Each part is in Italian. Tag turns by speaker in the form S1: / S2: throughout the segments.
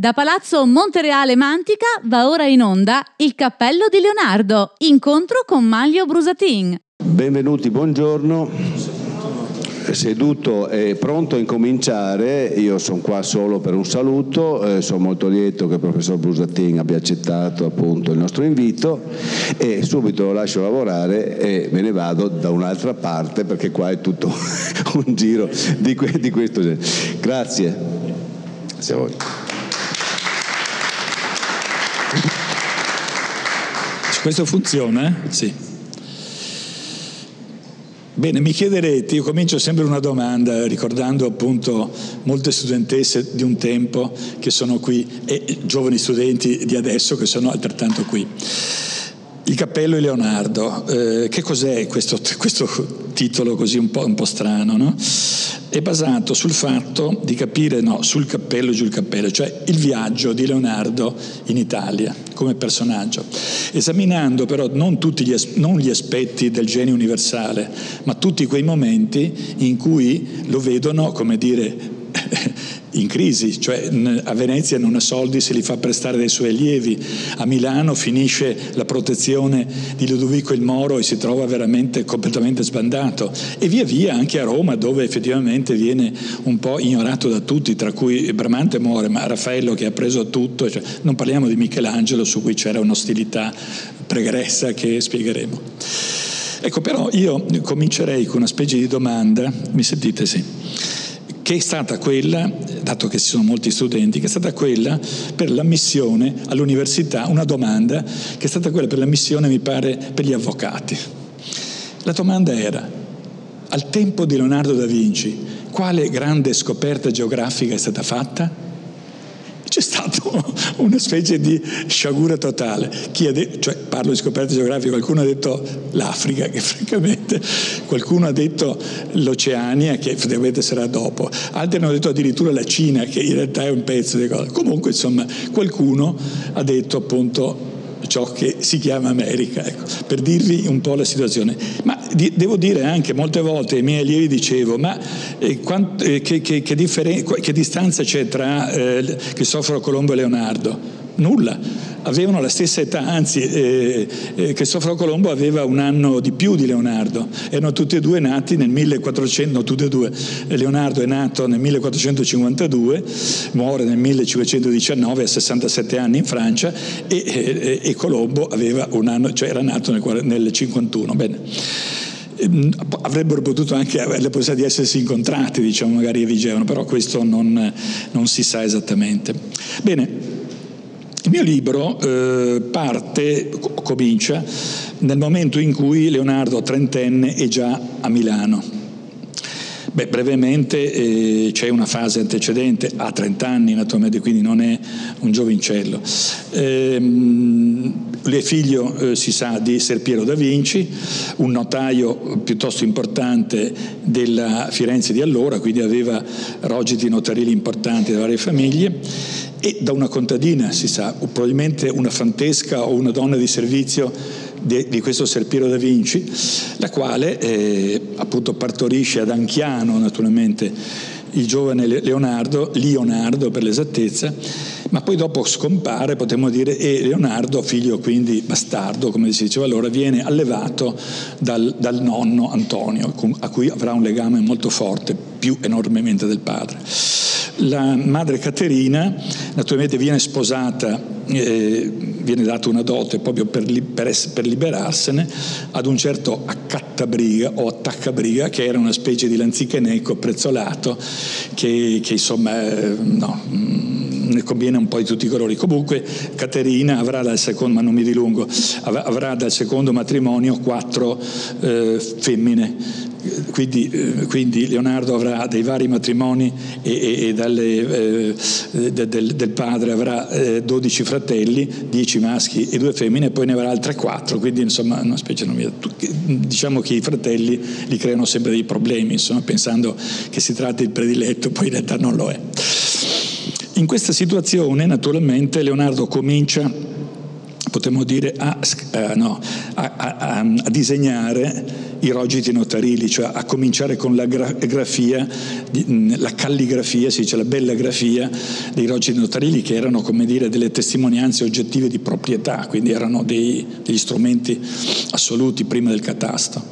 S1: Da Palazzo Montereale Mantica va ora in onda Il Cappello di Leonardo, incontro con Maglio Brusatin.
S2: Benvenuti, buongiorno. Seduto e pronto a incominciare, io sono qua solo per un saluto, eh, sono molto lieto che il professor Brusatin abbia accettato appunto il nostro invito e subito lo lascio lavorare e me ne vado da un'altra parte perché qua è tutto un giro di, que- di questo genere. Grazie. Grazie a.
S3: Questo funziona? Sì. Bene, mi chiederete, io comincio sempre una domanda ricordando appunto molte studentesse di un tempo che sono qui e giovani studenti di adesso che sono altrettanto qui. Il cappello di Leonardo, eh, che cos'è questo, questo, titolo così un po', un po strano? No? È basato sul fatto di capire, no, sul cappello giù il cappello, cioè il viaggio di Leonardo in Italia come personaggio, esaminando però non gli, non gli aspetti del genio universale, ma tutti quei momenti in cui lo vedono, come dire, in crisi, cioè a Venezia non ha soldi, se li fa prestare dai suoi allievi, a Milano finisce la protezione di Ludovico il Moro e si trova veramente completamente sbandato e via via anche a Roma dove effettivamente viene un po' ignorato da tutti, tra cui Bramante muore, ma Raffaello che ha preso tutto, cioè, non parliamo di Michelangelo su cui c'era un'ostilità pregressa che spiegheremo. Ecco però io comincerei con una specie di domanda, mi sentite sì? Che è stata quella, dato che ci sono molti studenti, che è stata quella per l'ammissione all'università, una domanda che è stata quella per l'ammissione, mi pare, per gli avvocati. La domanda era, al tempo di Leonardo da Vinci, quale grande scoperta geografica è stata fatta? C'è stata una specie di sciagura totale. Detto, cioè, parlo di scoperte geografiche, qualcuno ha detto l'Africa, che francamente, qualcuno ha detto l'Oceania, che effettivamente sarà dopo, altri hanno detto addirittura la Cina, che in realtà è un pezzo di cosa. Comunque, insomma, qualcuno ha detto appunto ciò che si chiama America, ecco, per dirvi un po' la situazione. Ma di, devo dire anche molte volte ai miei allievi dicevo, ma eh, quant, eh, che, che, che, differen- che, distanza c'è tra eh, Cristoforo Colombo e Leonardo? Nulla avevano la stessa età, anzi eh, eh, Cristoforo Colombo aveva un anno di più di Leonardo, erano tutti e due nati nel 1400, no tutti e due, Leonardo è nato nel 1452, muore nel 1519 a 67 anni in Francia e, e, e Colombo aveva un anno, cioè era nato nel, nel 51. Bene ehm, avrebbero potuto anche avere la possibilità di essersi incontrati, diciamo, magari Vigevano, però questo non, non si sa esattamente. Bene, il mio libro eh, parte, comincia, nel momento in cui Leonardo, trentenne, è già a Milano. Beh, brevemente eh, c'è una fase antecedente, ha 30 anni naturalmente, quindi non è un giovincello. Ehm, è figlio, eh, si sa, di Ser Piero da Vinci, un notaio piuttosto importante della Firenze di allora, quindi aveva rogiti notarili importanti da varie famiglie. E da una contadina, si sa, probabilmente una fantesca o una donna di servizio di, di questo Serpiero da Vinci, la quale eh, appunto partorisce ad Anchiano naturalmente il giovane Leonardo, Leonardo per l'esattezza, ma poi dopo scompare, potremmo dire, e Leonardo, figlio quindi bastardo, come si diceva allora, viene allevato dal, dal nonno Antonio, a cui avrà un legame molto forte, più enormemente del padre. La madre Caterina naturalmente viene sposata, eh, viene data una dote proprio per, per, per, liberarsene ad un certo accattabriga o attaccabriga che era una specie di lanzicheneco prezzolato che, che insomma eh, no, mm, ne conviene un po' di tutti i colori. Comunque Caterina avrà dal secondo, ma non mi dilungo, avrà dal secondo matrimonio quattro eh, femmine quindi, eh, quindi, Leonardo avrà dei vari matrimoni e, e, e dalle, eh, del, del, padre avrà eh, 12 fratelli, 10 maschi e 2 femmine, e poi ne avrà altre 4, quindi insomma una specie di... Diciamo che i fratelli gli creano sempre dei problemi, insomma, pensando che si tratti del prediletto, poi in realtà non lo è. In questa situazione naturalmente Leonardo comincia potremmo dire, a, uh, no, a, a, a, disegnare i rogiti notarili, cioè a cominciare con la gra- grafia, la calligrafia, si dice la bella grafia dei rogiti notarili che erano come dire delle testimonianze oggettive di proprietà, quindi erano dei, degli strumenti assoluti prima del catasto.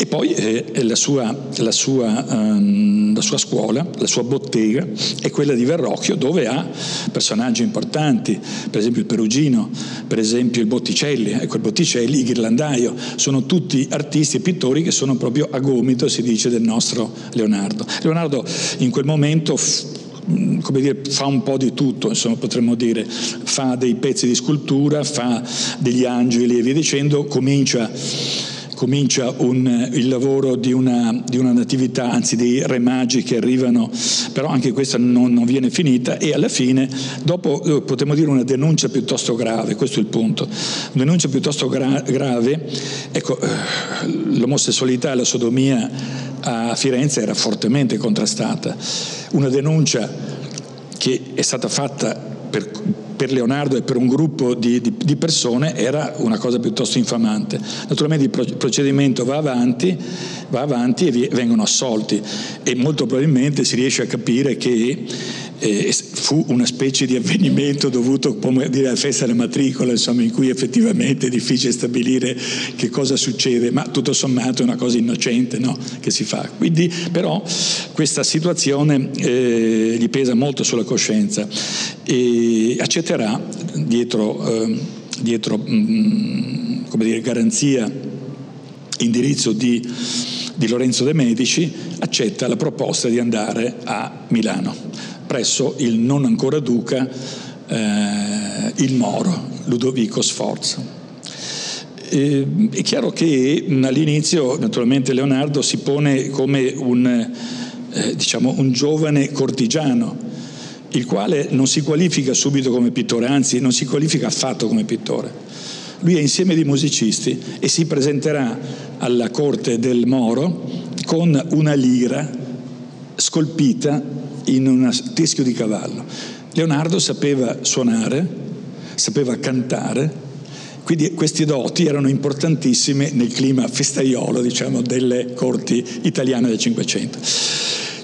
S3: E poi eh, la, sua, la, sua, um, la, sua, scuola, la sua bottega è quella di Verrocchio dove ha personaggi importanti, per esempio il Perugino, per esempio il Botticelli, ecco il Botticelli, il Ghirlandaio, sono tutti artisti e pittori che sono proprio a gomito, si dice, del nostro Leonardo. Leonardo in quel momento come dire, fa un po' di tutto, insomma, potremmo dire, fa dei pezzi di scultura, fa degli angeli e via dicendo, comincia comincia un, il lavoro di una, di una, natività, anzi dei re magi che arrivano, però anche questa non, non viene finita e alla fine, dopo eh, potremmo dire una denuncia piuttosto grave, questo è il punto, una denuncia piuttosto gra- grave, ecco, eh, l'omosessualità e la sodomia a Firenze era fortemente contrastata, una denuncia che è stata fatta per per Leonardo e per un gruppo di, di, di, persone era una cosa piuttosto infamante. Naturalmente il procedimento va avanti, va avanti e vengono assolti e molto probabilmente si riesce a capire che eh, fu una specie di avvenimento dovuto come dire, alla festa della matricola, insomma, in cui effettivamente è difficile stabilire che cosa succede, ma tutto sommato è una cosa innocente no? che si fa. Quindi però questa situazione eh, gli pesa molto sulla coscienza e accetterà dietro, eh, dietro mh, mm, come dire, garanzia, indirizzo di di Lorenzo De Medici, accetta la proposta di andare a Milano presso il non ancora duca, eh, il Moro, Ludovico Sforza. E, è chiaro che all'inizio naturalmente Leonardo si pone come un, eh, diciamo, un giovane cortigiano, il quale non si qualifica subito come pittore, anzi non si qualifica affatto come pittore. Lui è insieme di musicisti e si presenterà alla corte del Moro con una lira scolpita in un teschio di cavallo. Leonardo sapeva suonare, sapeva cantare, quindi questi doti erano importantissime nel clima festaiolo, diciamo, delle corti italiane del Cinquecento.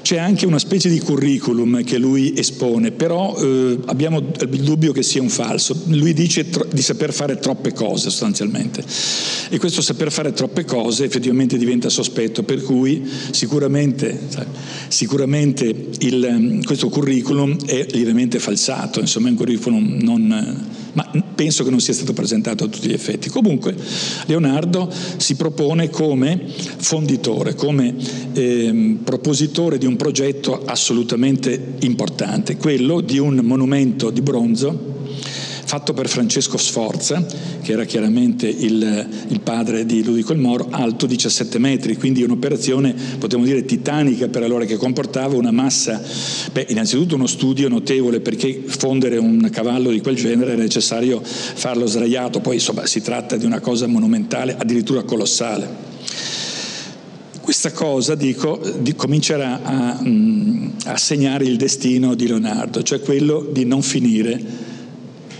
S3: C'è anche una specie di curriculum che lui espone, però eh, abbiamo il dubbio che sia un falso. Lui dice tro- di saper fare troppe cose sostanzialmente e questo saper fare troppe cose effettivamente diventa sospetto, per cui sicuramente, sicuramente il, questo curriculum è lievemente falsato, insomma è un curriculum non ma penso che non sia stato presentato a tutti gli effetti. Comunque Leonardo si propone come fonditore, come eh, propositore di un progetto assolutamente importante, quello di un monumento di bronzo fatto per Francesco Sforza, che era chiaramente il, il padre di Ludico il Moro, alto 17 metri, quindi un'operazione, potremmo dire, titanica per allora, che comportava una massa, beh, innanzitutto uno studio notevole, perché fondere un cavallo di quel genere è necessario farlo sdraiato, poi insomma si tratta di una cosa monumentale, addirittura colossale. Questa cosa, dico, di, comincerà a, mm, a segnare il destino di Leonardo, cioè quello di non finire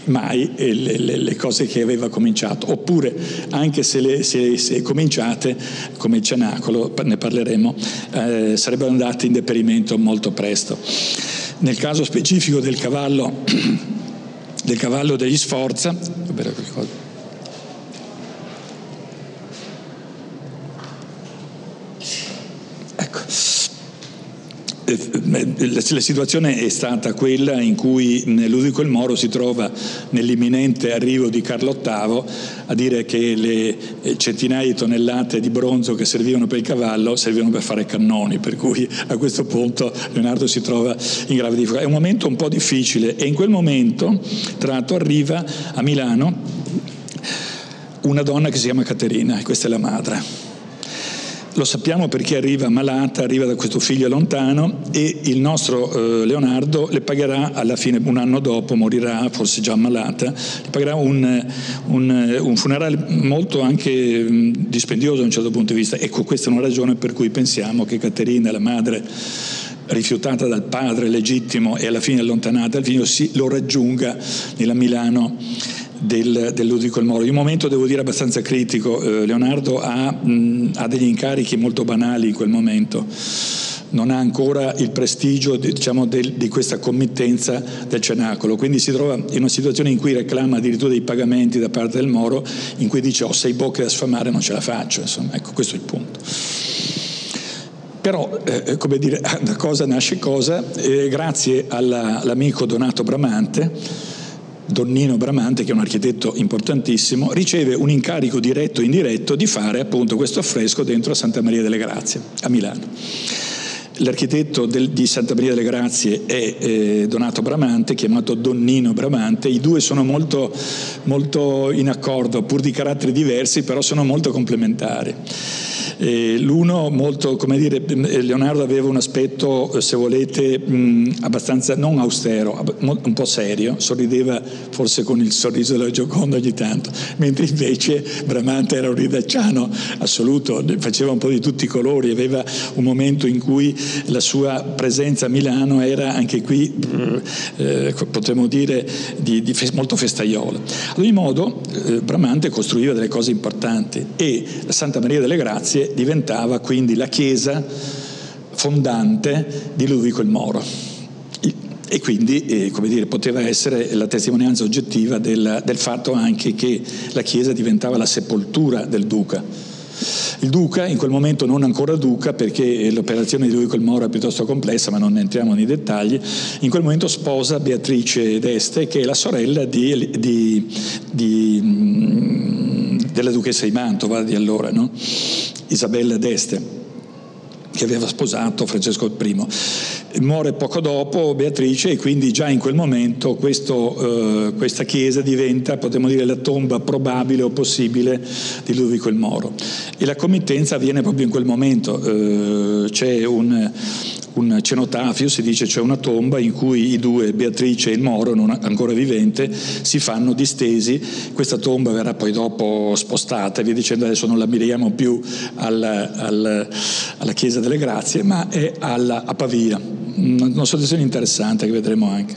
S3: mai le, le, le, cose che aveva cominciato, oppure anche se le se, se cominciate, come il cenacolo, ne parleremo, eh, sarebbero andate in deperimento molto presto. Nel caso specifico del cavallo, del cavallo degli Sforza, la situazione è stata quella in cui Ludovico il Moro si trova nell'imminente arrivo di Carlo VIII a dire che le eh, centinaia di tonnellate di bronzo che servivano per il cavallo servivano per fare cannoni, per cui a questo punto Leonardo si trova in grave difficoltà. È un momento un po' difficile e in quel momento, tra l'altro, arriva a Milano una donna che si chiama Caterina, e questa è la madre lo sappiamo perché arriva malata, arriva da questo figlio lontano e il nostro eh, Leonardo le pagherà alla fine, un anno dopo, morirà, forse già malata, le pagherà un, un, un funerale molto anche mh, dispendioso da un certo punto di vista. Ecco, questa è una ragione per cui pensiamo che Caterina, la madre rifiutata dal padre legittimo e alla fine allontanata dal figlio, si, lo raggiunga nella Milano del, del Ludovico il Moro. In un momento, devo dire, abbastanza critico, eh, Leonardo ha, mh, ha degli incarichi molto banali in quel momento. Non ha ancora il prestigio diciamo, del, di questa committenza del cenacolo, quindi si trova in una situazione in cui reclama addirittura dei pagamenti da parte del Moro, in cui dice ho sei bocche da sfamare, non ce la faccio, insomma, ecco questo è il punto. Però, eh, come dire, da cosa nasce cosa, eh, grazie alla, all'amico Donato Bramante, Donnino Bramante, che è un architetto importantissimo, riceve un incarico diretto e indiretto di fare appunto questo affresco dentro a Santa Maria delle Grazie, a Milano. L'architetto del, di Santa Maria delle Grazie è eh, Donato Bramante, chiamato Donnino Bramante. I due sono molto, molto in accordo, pur di caratteri diversi, però sono molto complementari. Eh, l'uno molto, come dire, Leonardo aveva un aspetto, se volete, mh, abbastanza non austero, un po' serio, sorrideva forse con il sorriso della Gioconda ogni tanto, mentre invece Bramante era un ridacciano assoluto, faceva un po' di tutti i colori, aveva un momento in cui la sua presenza a Milano era anche qui, eh, potremmo dire, di, di fe- molto festaiola. Ad ogni modo, eh, Bramante costruiva delle cose importanti e Santa Maria delle Grazie diventava quindi la chiesa fondante di Ludovico il Moro e quindi eh, dire, poteva essere la testimonianza oggettiva del, del fatto anche che la chiesa diventava la sepoltura del duca. Il duca, in quel momento non ancora duca, perché l'operazione di lui col Moro è piuttosto complessa, ma non entriamo nei dettagli, in quel momento sposa Beatrice d'Este, che è la sorella di, di, di, mm, della duchessa di Mantova di allora, no? Isabella d'Este che aveva sposato Francesco I. Muore poco dopo Beatrice e quindi già in quel momento questo, eh, questa chiesa diventa, potremmo dire, la tomba probabile o possibile di Ludovico il Moro. E la committenza avviene proprio in quel momento. Eh, c'è un, un cenotafio, si dice c'è una tomba in cui i due, Beatrice e il Moro, non ancora vivente, si fanno distesi, questa tomba verrà poi dopo spostata e via dicendo, adesso non la miriamo più al, al, alla Chiesa delle Grazie, ma è alla, a Pavia, una situazione interessante che vedremo anche.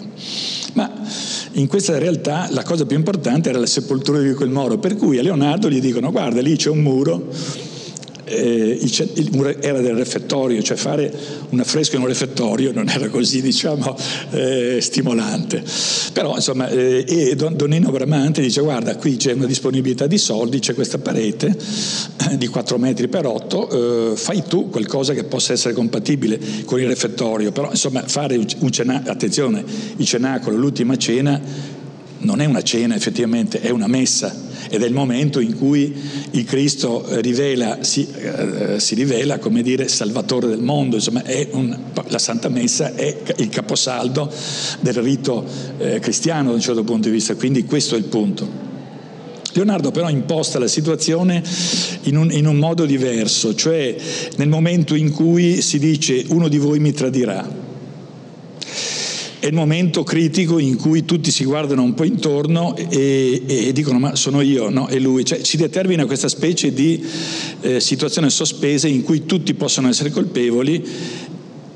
S3: Ma in questa realtà la cosa più importante era la sepoltura di quel Moro, per cui a Leonardo gli dicono guarda lì c'è un muro, eh, era del refettorio, cioè fare un affresco in un refettorio non era così diciamo eh, stimolante. Però insomma, eh, Don, Donino Bramante dice guarda qui c'è una disponibilità di soldi, c'è questa parete eh, di 4 metri per 8, eh, fai tu qualcosa che possa essere compatibile con il refettorio, però insomma fare un cenacolo, attenzione, il cenacolo, l'ultima cena non è una cena effettivamente, è una messa ed è il momento in cui il Cristo rivela, si, eh, si rivela come dire salvatore del mondo, insomma un, la Santa Messa è il caposaldo del rito eh, cristiano da un certo punto di vista, quindi questo è il punto. Leonardo però imposta la situazione in un, in un, modo diverso, cioè nel momento in cui si dice uno di voi mi tradirà è il momento critico in cui tutti si guardano un po' intorno e, e dicono ma sono io, no? È lui. Cioè, si determina questa specie di eh, situazione sospesa in cui tutti possono essere colpevoli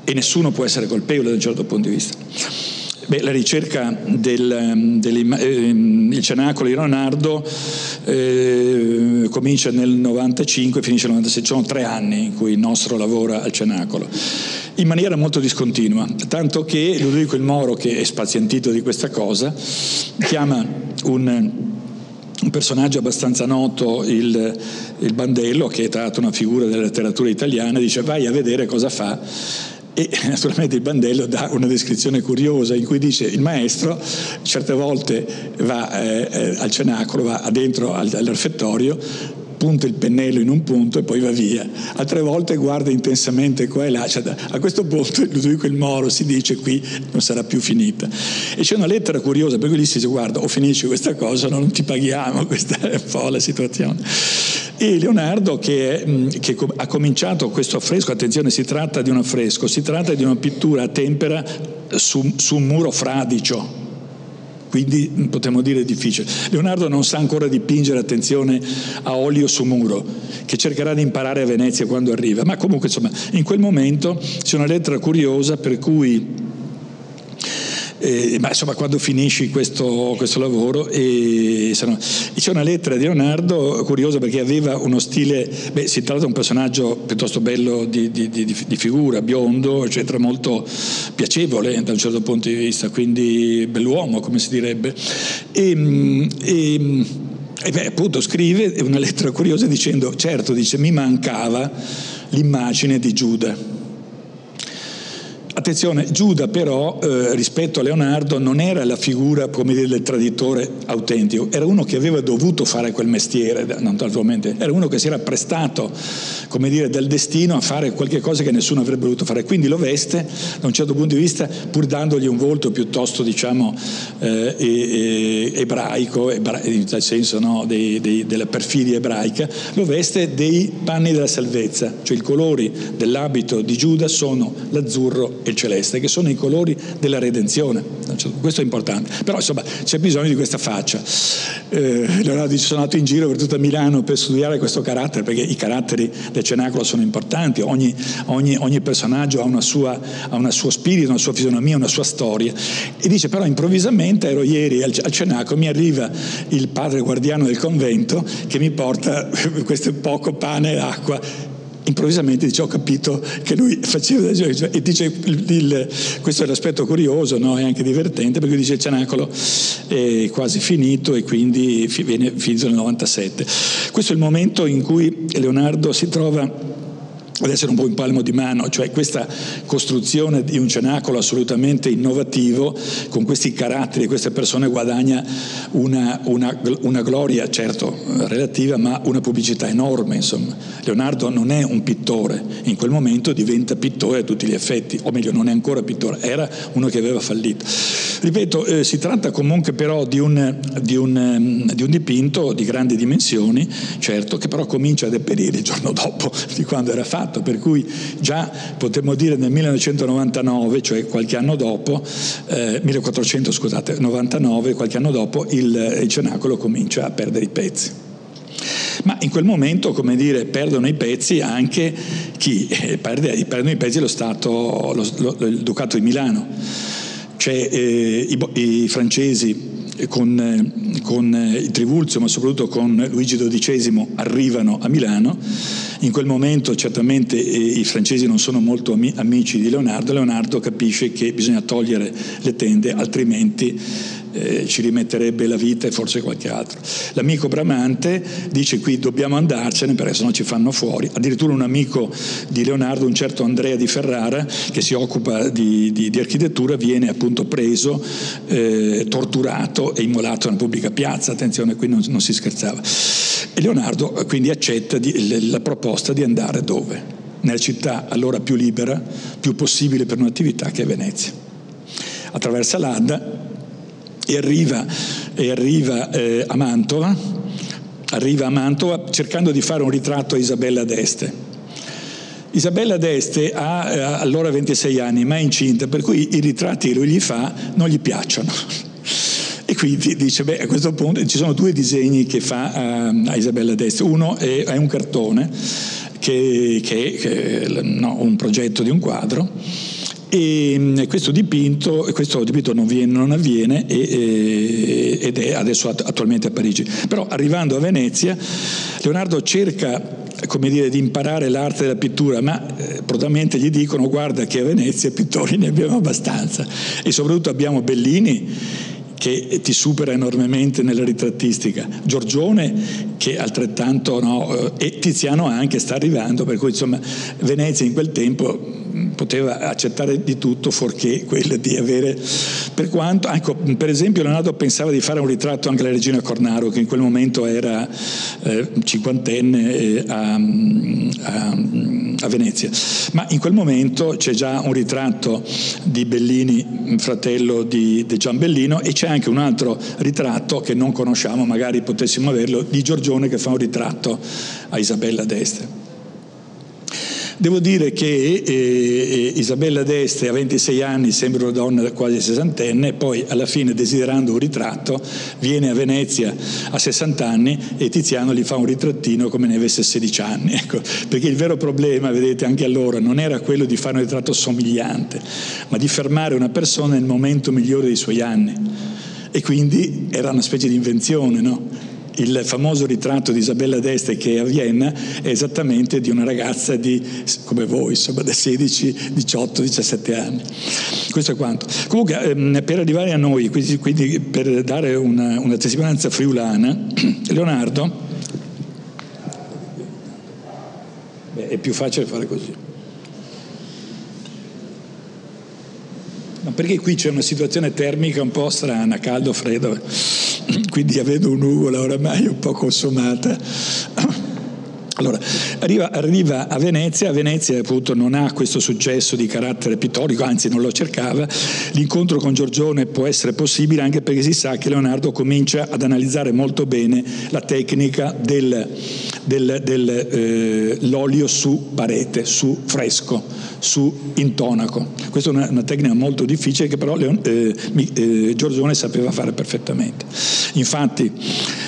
S3: e nessuno può essere colpevole da un certo punto di vista. Beh, la ricerca del, del eh, cenacolo di Leonardo eh, comincia nel 95 e finisce nel 96, sono tre anni in cui il nostro lavora al cenacolo in maniera molto discontinua, tanto che Ludovico il Moro, che è spazientito di questa cosa, chiama un, un personaggio abbastanza noto, il, il Bandello, che è tra l'altro una figura della letteratura italiana, dice vai a vedere cosa fa e naturalmente il Bandello dà una descrizione curiosa in cui dice il maestro certe volte va eh, eh al cenacolo, va dentro al, al refettorio, punta il pennello in un punto e poi va via. Altre volte guarda intensamente qua e là. Cioè, a questo punto Ludovico il Moro si dice qui non sarà più finita. E c'è una lettera curiosa per cui gli si dice guarda o finisci questa cosa o non ti paghiamo, questa è un po' la situazione. E Leonardo che, è, che ha cominciato questo affresco, attenzione si tratta di un affresco, si tratta di una pittura a tempera su, su un muro fradicio, quindi potremmo dire difficile. Leonardo non sa ancora dipingere, attenzione, a olio su muro, che cercherà di imparare a Venezia quando arriva, ma comunque insomma in quel momento c'è una lettera curiosa per cui eh, ma insomma quando finisci questo, questo lavoro e, sono, e, c'è una lettera di Leonardo curiosa perché aveva uno stile, beh, si tratta di un personaggio piuttosto bello di, di, di, di figura, biondo, eccetera, molto piacevole da un certo punto di vista, quindi bell'uomo come si direbbe. E, e, e beh, appunto scrive una lettera curiosa dicendo, certo, dice, mi mancava l'immagine di Giuda Attenzione, Giuda però eh, rispetto a Leonardo non era la figura dire, del traditore autentico, era uno che aveva dovuto fare quel mestiere, naturalmente, era uno che si era prestato dire, del destino a fare qualche cosa che nessuno avrebbe voluto fare, quindi lo veste da un certo punto di vista pur dandogli un volto piuttosto diciamo eh, e, e, ebraico, ebra, nel senso no, dei, dei, della perfidia ebraica, lo veste dei panni della salvezza, cioè i colori dell'abito di Giuda sono l'azzurro e il celeste, che sono i colori della redenzione. Questo è importante. Però insomma c'è bisogno di questa faccia. Eh, Leonardo dice sono andato in giro per tutta Milano per studiare questo carattere, perché i caratteri del cenacolo sono importanti, ogni, ogni, ogni personaggio ha, sua, ha un suo spirito, una sua fisionomia, una sua storia. E dice però improvvisamente ero ieri al, al cenacolo, mi arriva il padre guardiano del convento che mi porta questo poco pane e acqua improvvisamente dice ho capito che lui faceva e dice il, il, questo è l'aspetto curioso no? e anche divertente perché dice il cenacolo è quasi finito e quindi viene finito nel 97 questo è il momento in cui Leonardo si trova ad essere un po' in palmo di mano, cioè questa costruzione di un cenacolo assolutamente innovativo, con questi caratteri, queste persone guadagna una, una, una, gloria, certo relativa, ma una pubblicità enorme. Insomma. Leonardo non è un pittore, in quel momento diventa pittore a tutti gli effetti, o meglio non è ancora pittore, era uno che aveva fallito. Ripeto, eh, si tratta comunque però di un, di, un, di un dipinto di grandi dimensioni, certo, che però comincia a deperire il giorno dopo di quando era fatto fatto, per cui già potremmo dire nel 1999, cioè qualche anno dopo, eh, 1400 scusate, 99, qualche anno dopo, il, il cenacolo comincia a perdere i pezzi. Ma in quel momento, come dire, perdono i pezzi anche chi? Eh, perde, perdono i pezzi lo Stato, lo, lo, il Ducato di Milano. Cioè eh, i, i francesi con, eh, con eh, il Trivulzio, ma soprattutto con Luigi XII, arrivano a Milano. In quel momento certamente eh, i francesi non sono molto amici di Leonardo, Leonardo capisce che bisogna togliere le tende, altrimenti eh, ci rimetterebbe la vita e forse qualche altro. L'amico Bramante dice qui dobbiamo andarcene perché sennò ci fanno fuori. Addirittura un amico di Leonardo, un certo Andrea di Ferrara, che si occupa di, di, di architettura, viene appunto preso, eh, torturato e immolato nella pubblica piazza. Attenzione, qui non, non si scherzava. E Leonardo quindi accetta di, la proposta di andare dove? Nella città allora più libera, più possibile per un'attività che è Venezia. Attraversa l'Adda e arriva, e arriva eh, a Mantova, arriva a Mantova cercando di fare un ritratto a Isabella d'Este. Isabella d'Este ha eh, allora 26 anni, ma è incinta, per cui i ritratti che lui gli fa non gli piacciono. E quindi dice, beh, a questo punto ci sono due disegni che fa a, a Isabella d'Este. Uno è, è un cartone, che, che, che no, un progetto di un quadro, e questo dipinto, questo dipinto non, viene, non avviene e, ed è adesso attualmente a Parigi. Però arrivando a Venezia, Leonardo cerca come dire, di imparare l'arte della pittura, ma eh, prontamente gli dicono guarda che a Venezia pittori ne abbiamo abbastanza e soprattutto abbiamo Bellini che ti supera enormemente nella ritrattistica, Giorgione che altrettanto, no, eh, e Tiziano anche sta arrivando, per cui insomma Venezia in quel tempo poteva accettare di tutto fuorché quello di avere per quanto ecco, per esempio Leonardo pensava di fare un ritratto anche alla regina Cornaro che in quel momento era eh, cinquantenne eh, a, a, a, Venezia. Ma in quel momento c'è già un ritratto di Bellini fratello di, di Gian Bellino e c'è anche un altro ritratto che non conosciamo magari potessimo averlo di Giorgione che fa un ritratto a Isabella d'Este Devo dire che eh, Isabella d'Este a 26 anni sembra una donna quasi sessantenne, poi alla fine desiderando un ritratto viene a Venezia a 60 anni e Tiziano gli fa un ritrattino come ne avesse 16 anni. Ecco, perché il vero problema, vedete, anche allora non era quello di fare un ritratto somigliante, ma di fermare una persona nel momento migliore dei suoi anni. E quindi era una specie di invenzione, no? Il famoso ritratto di Isabella d'Este che è a Vienna è esattamente di una ragazza di, come voi, insomma, da 16, 18, 17 anni. Questo è quanto. Comunque, ehm, per arrivare a noi, quindi, per dare una, una testimonianza friulana, Leonardo, è più facile fare così. Ma perché qui c'è una situazione termica un po' strana, caldo, freddo, quindi avendo un'ugola oramai un po' consumata. Allora, arriva, arriva, a Venezia, Venezia appunto non ha questo successo di carattere pittorico, anzi non lo cercava, l'incontro con Giorgione può essere possibile anche perché si sa che Leonardo comincia ad analizzare molto bene la tecnica del, dell'olio eh, su parete, su fresco, su intonaco. Questa è una, una tecnica molto difficile che però Leon, eh, eh, Giorgione sapeva fare perfettamente. Infatti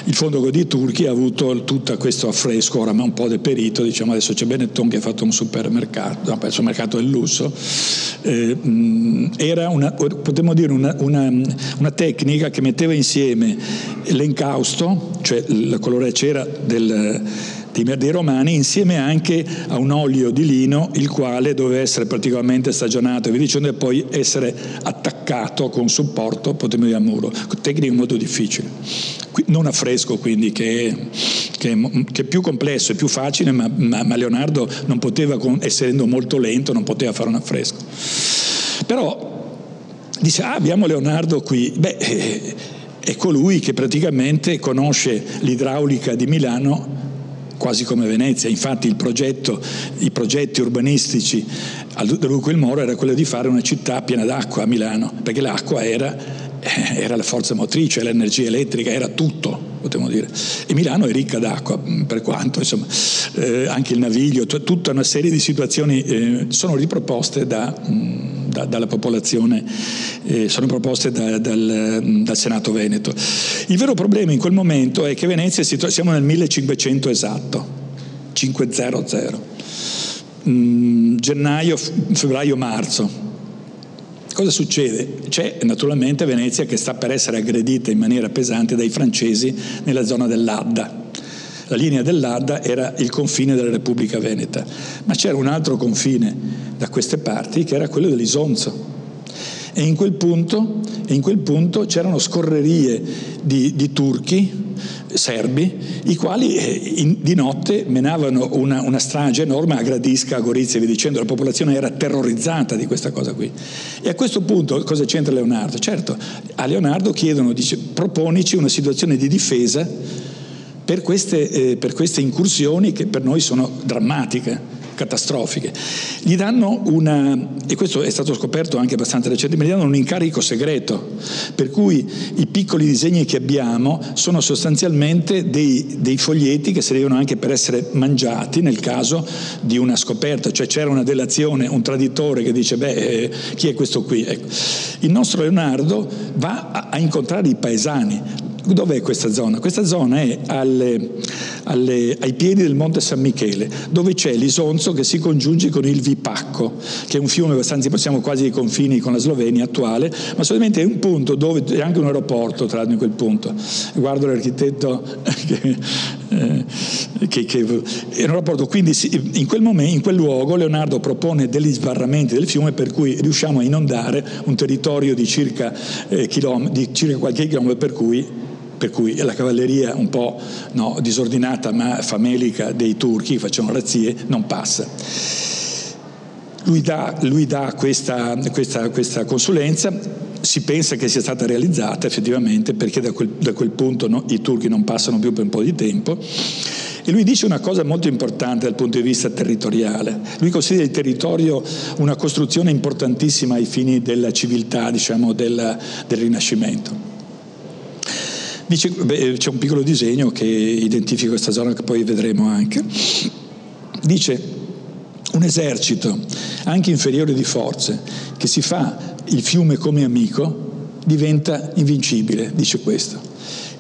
S3: il Fondo di Turchi ha avuto tutto questo affresco, ora un po' deperito, diciamo adesso c'è Benetton che ha fatto un supermercato, il supermercato del lusso, eh, era una, potremmo dire una, una, una, tecnica che metteva insieme l'incausto, cioè la colore cera del dei romani insieme anche a un olio di lino il quale doveva essere praticamente stagionato e via dicendo e poi essere attaccato con supporto potremmo dire a muro, tecnica molto difficile, non a fresco quindi che, che, che, è più complesso e più facile ma, ma, ma Leonardo non poteva, essendo molto lento, non poteva fare un affresco. Però dice ah abbiamo Leonardo qui, beh è colui che praticamente conosce l'idraulica di Milano quasi come Venezia. Infatti progetto, i progetti urbanistici di Luco il Moro era quello di fare una città piena d'acqua a Milano, perché l'acqua era, eh, era la forza motrice, l'energia elettrica, era tutto. Dire. E Milano è ricca d'acqua, mm, per quanto insomma, eh, anche il naviglio, t- tutta una serie di situazioni eh, sono riproposte da, mh, mm, da, dalla popolazione, eh, sono proposte da, dal, mm, dal, Senato Veneto. Il vero problema in quel momento è che Venezia si siamo nel 1500 esatto, 500, mm, gennaio, febbraio, marzo. Cosa succede? C'è naturalmente Venezia che sta per essere aggredita in maniera pesante dai francesi nella zona dell'Adda. La linea dell'Adda era il confine della Repubblica Veneta, ma c'era un altro confine da queste parti che era quello dell'Isonzo. E in quel punto, in quel punto c'erano scorrerie di, di turchi, serbi, i quali eh, in, di notte menavano una, una, strage enorme a Gradisca, a Gorizia e via dicendo, la popolazione era terrorizzata di questa cosa qui. E a questo punto cosa c'entra Leonardo? Certo, a Leonardo chiedono, dice, proponici una situazione di difesa per queste, eh, per queste incursioni che per noi sono drammatiche catastrofiche. Gli danno una, e questo è stato scoperto anche abbastanza recentemente, gli danno un incarico segreto, per cui i piccoli disegni che abbiamo sono sostanzialmente dei, dei foglietti che servivano anche per essere mangiati nel caso di una scoperta, cioè c'era una delazione, un traditore che dice beh eh, chi è questo qui? Ecco. Il nostro Leonardo va a, a incontrare i paesani, Dov'è questa zona? Questa zona è alle, alle, ai piedi del Monte San Michele, dove c'è l'Isonzo che si congiunge con il Vipacco, che è un fiume abbastanza, possiamo quasi ai confini con la Slovenia attuale, ma solamente è un punto dove c'è anche un aeroporto, tra l'altro, in quel punto. Guardo l'architetto che, eh, che, che è un aeroporto, quindi in quel momento, in quel luogo, Leonardo propone degli sbarramenti del fiume per cui riusciamo a inondare un territorio di circa, eh, chilom- di circa qualche chilometro per cui per cui la cavalleria un po' no, disordinata ma famelica dei turchi facevano razzie non passa. Lui dà, lui dà questa, questa, questa, consulenza, si pensa che sia stata realizzata effettivamente perché da quel, da quel punto no, i turchi non passano più per un po' di tempo e lui dice una cosa molto importante dal punto di vista territoriale. Lui considera il territorio una costruzione importantissima ai fini della civiltà, diciamo, del, del Rinascimento. Dice, beh, c'è un piccolo disegno che identifica questa zona che poi vedremo anche. Dice un esercito anche inferiore di forze che si fa il fiume come amico diventa invincibile, dice questo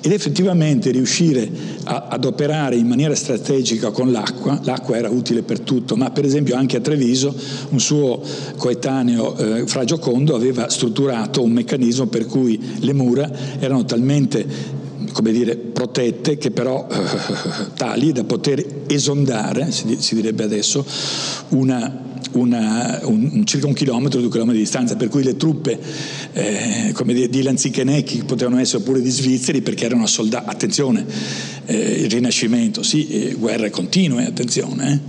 S3: ed effettivamente riuscire a, ad operare in maniera strategica con l'acqua, l'acqua era utile per tutto, ma per esempio anche a Treviso un suo coetaneo eh, Fra Giocondo aveva strutturato un meccanismo per cui le mura erano talmente come dire, protette, che però eh, tali da poter esondare, si, si direbbe adesso, una una, un, circa un chilometro, due chilometri di distanza, per cui le truppe eh, dire, di Lanzichenecchi potevano essere pure di svizzeri perché erano soldati, attenzione, eh, il Rinascimento, sì, eh, guerre continue, attenzione,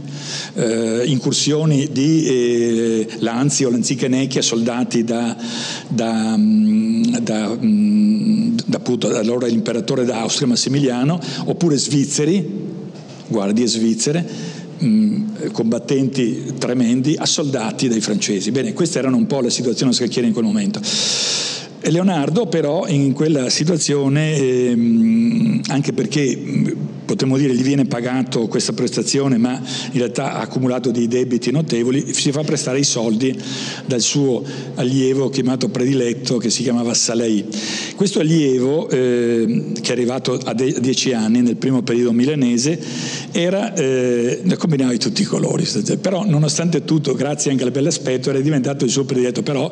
S3: eh. eh incursioni di eh, Lanzi o Lanzichenecchi a soldati da, da, mm, da, mm, da appunto, allora l'imperatore d'Austria Massimiliano, oppure svizzeri, guardie svizzere, mh, combattenti tremendi assoldati dai francesi. Bene, questa era un po' la situazione scacchiera in quel momento. Leonardo però in quella situazione, ehm, anche perché potremmo dire gli viene pagato questa prestazione, ma in realtà ha accumulato dei debiti notevoli, si fa prestare i soldi dal suo allievo chiamato prediletto che si chiamava Salei. Questo allievo, eh, che è arrivato a, de- dieci anni nel primo periodo milanese, era, eh, combinava di tutti i colori, però nonostante tutto, grazie anche al bell'aspetto, era diventato il suo prediletto, però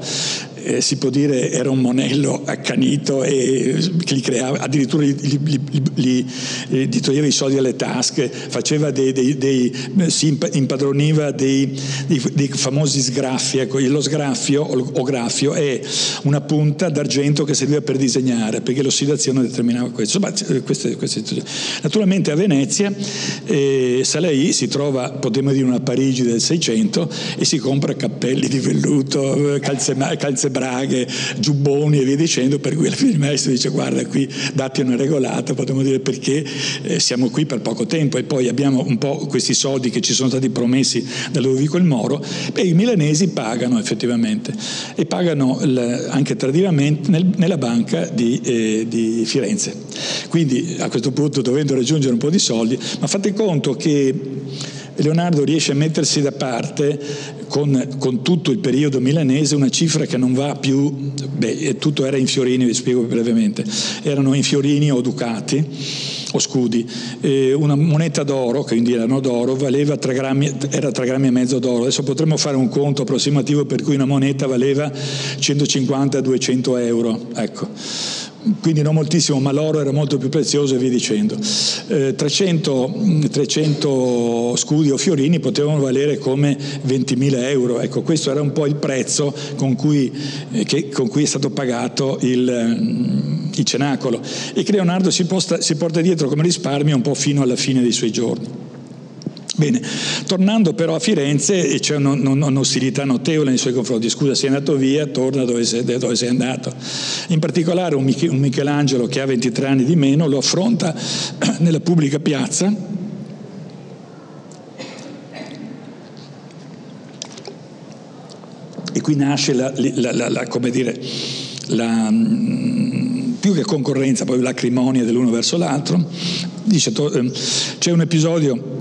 S3: eh, si può dire era un monello accanito e che gli creava, addirittura gli, gli, gli, gli toglieva i soldi alle tasche, faceva dei, dei, dei si impadroniva dei, famosi sgraffi. Ecco, lo sgraffio o graffio è una punta d'argento che serviva per disegnare, perché l'ossidazione determinava questo. Insomma, queste, queste, naturalmente a Venezia eh, Salai si trova, potremmo dire, una Parigi del 600 e si compra cappelli di velluto, calze, calze braghe, giubboni e via dicendo, per cui alla fine il maestro dice guarda qui datti una regolata, potremmo dire perché eh, siamo qui per poco tempo e poi abbiamo un po' questi soldi che ci sono stati promessi da Ludovico il Moro, beh i milanesi pagano effettivamente e pagano l- anche tardivamente nel, nella banca di, eh, di Firenze. Quindi a questo punto dovendo raggiungere un po' di soldi, ma fate conto che Leonardo riesce a mettersi da parte con, con, tutto il periodo milanese una cifra che non va più, beh, tutto era in fiorini, vi spiego brevemente, erano in fiorini o ducati o scudi, eh, una moneta d'oro, che quindi erano d'oro, valeva 3 grammi, era 3 grammi e mezzo d'oro, adesso potremmo fare un conto approssimativo per cui una moneta valeva 150-200 euro, ecco quindi non moltissimo, ma l'oro era molto più prezioso e via dicendo. Eh, 300, 300, scudi o fiorini potevano valere come 20.000 euro, ecco questo era un po' il prezzo con cui, eh, che, con cui è stato pagato il, mm, il cenacolo e che Leonardo si, posta, si porta dietro come risparmio un po' fino alla fine dei suoi giorni. Bene, tornando però a Firenze c'è un'ostilità notevole nei suoi confronti, scusa sei andato via, torna dove sei, dove sei andato. In particolare un, Michelangelo che ha 23 anni di meno lo affronta nella pubblica piazza e qui nasce la, la, la, la come dire, la, mm, più che concorrenza, poi l'acrimonia dell'uno verso l'altro. Dice, ehm, c'è un episodio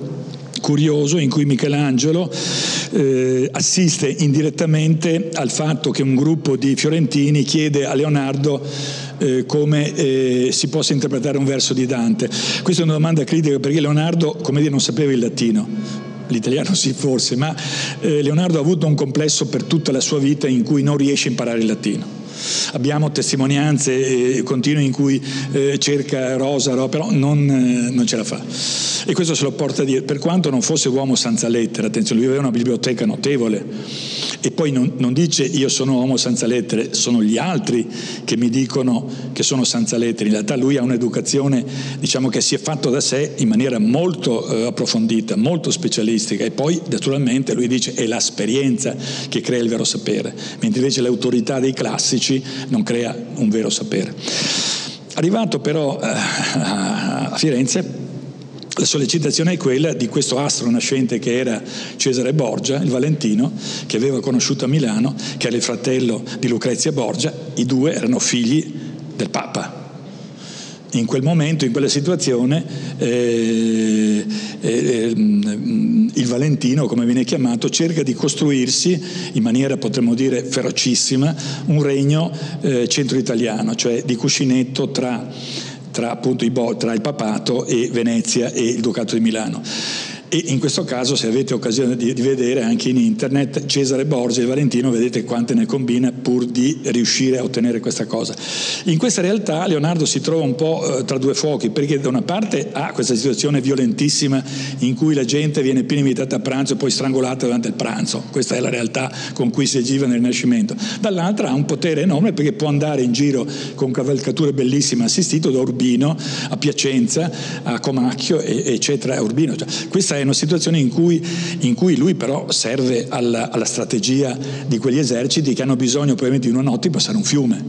S3: curioso in cui Michelangelo eh, assiste indirettamente al fatto che un gruppo di fiorentini chiede a Leonardo eh, come eh, si possa interpretare un verso di Dante. Questa è una domanda critica perché Leonardo, come dire, non sapeva il latino l'italiano sì forse, ma eh, Leonardo ha avuto un complesso per tutta la sua vita in cui non riesce a imparare il latino. Abbiamo testimonianze continue in cui eh, cerca Rosa, però non, eh, non, ce la fa. E questo se lo porta a dire, per quanto non fosse uomo senza lettere, attenzione, lui aveva una biblioteca notevole e poi non, non dice io sono uomo senza lettere, sono gli altri che mi dicono che sono senza lettere. In realtà lui ha un'educazione diciamo, che si è fatto da sé in maniera molto eh, approfondita, molto specialistica e poi naturalmente lui dice è l'esperienza che crea il vero sapere, mentre invece l'autorità dei classici amici non crea un vero sapere. Arrivato però eh, a Firenze, la sollecitazione è quella di questo astro nascente che era Cesare Borgia, il Valentino, che aveva conosciuto a Milano, che era il fratello di Lucrezia Borgia, i due erano figli del Papa. In quel momento, in quella situazione, eh, eh, il Valentino, come viene chiamato, cerca di costruirsi in maniera, potremmo dire, ferocissima, un regno eh, centro-italiano, cioè di cuscinetto tra, tra, appunto, tra il papato e Venezia e il Ducato di Milano e in questo caso se avete occasione di, di, vedere anche in internet Cesare Borgia e Valentino vedete quante ne combina pur di riuscire a ottenere questa cosa. In questa realtà Leonardo si trova un po' eh, tra due fuochi perché da una parte ha questa situazione violentissima in cui la gente viene appena invitata a pranzo e poi strangolata durante il pranzo, questa è la realtà con cui si agiva nel Rinascimento, dall'altra ha un potere enorme perché può andare in giro con cavalcature bellissime assistito da Urbino a Piacenza, a Comacchio eccetera, a Urbino. Cioè, questa è una situazione in cui, in cui lui però serve alla, alla, strategia di quegli eserciti che hanno bisogno probabilmente di una notte di passare un fiume.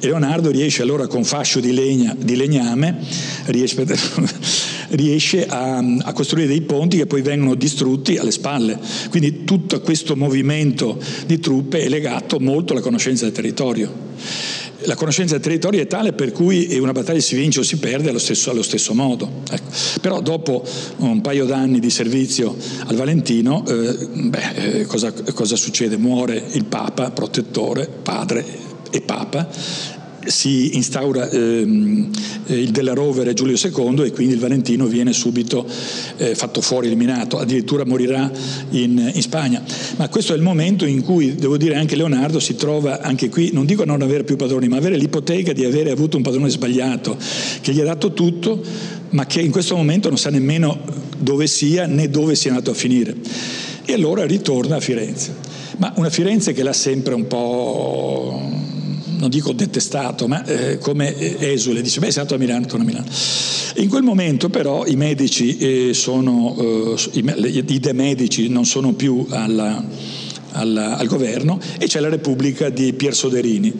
S3: E Leonardo riesce allora con fascio di, legna, di legname, riesce, riesce a, a costruire dei ponti che poi vengono distrutti alle spalle. Quindi tutto questo movimento di truppe è legato molto alla conoscenza del territorio la conoscenza del territorio è tale per cui una battaglia si vince o si perde allo stesso, allo stesso modo. Ecco. Però dopo un paio d'anni di servizio al Valentino, eh, beh, eh, cosa, cosa succede? Muore il Papa, protettore, padre e Papa, si instaura ehm, il della Rovere Giulio II e quindi il Valentino viene subito eh, fatto fuori, eliminato, addirittura morirà in, in, Spagna. Ma questo è il momento in cui, devo dire, anche Leonardo si trova anche qui, non dico a non avere più padroni, ma avere l'ipoteca di avere avuto un padrone sbagliato, che gli ha dato tutto, ma che in questo momento non sa nemmeno dove sia né dove sia andato a finire. E allora ritorna a Firenze. Ma una Firenze che l'ha sempre un po' non dico detestato, ma eh, come esule, dice, beh, sei andato a Milano, torna a Milano. In quel momento però i medici eh, sono, eh, i, i de medici non sono più alla, alla, al governo e c'è la Repubblica di Pier Soderini.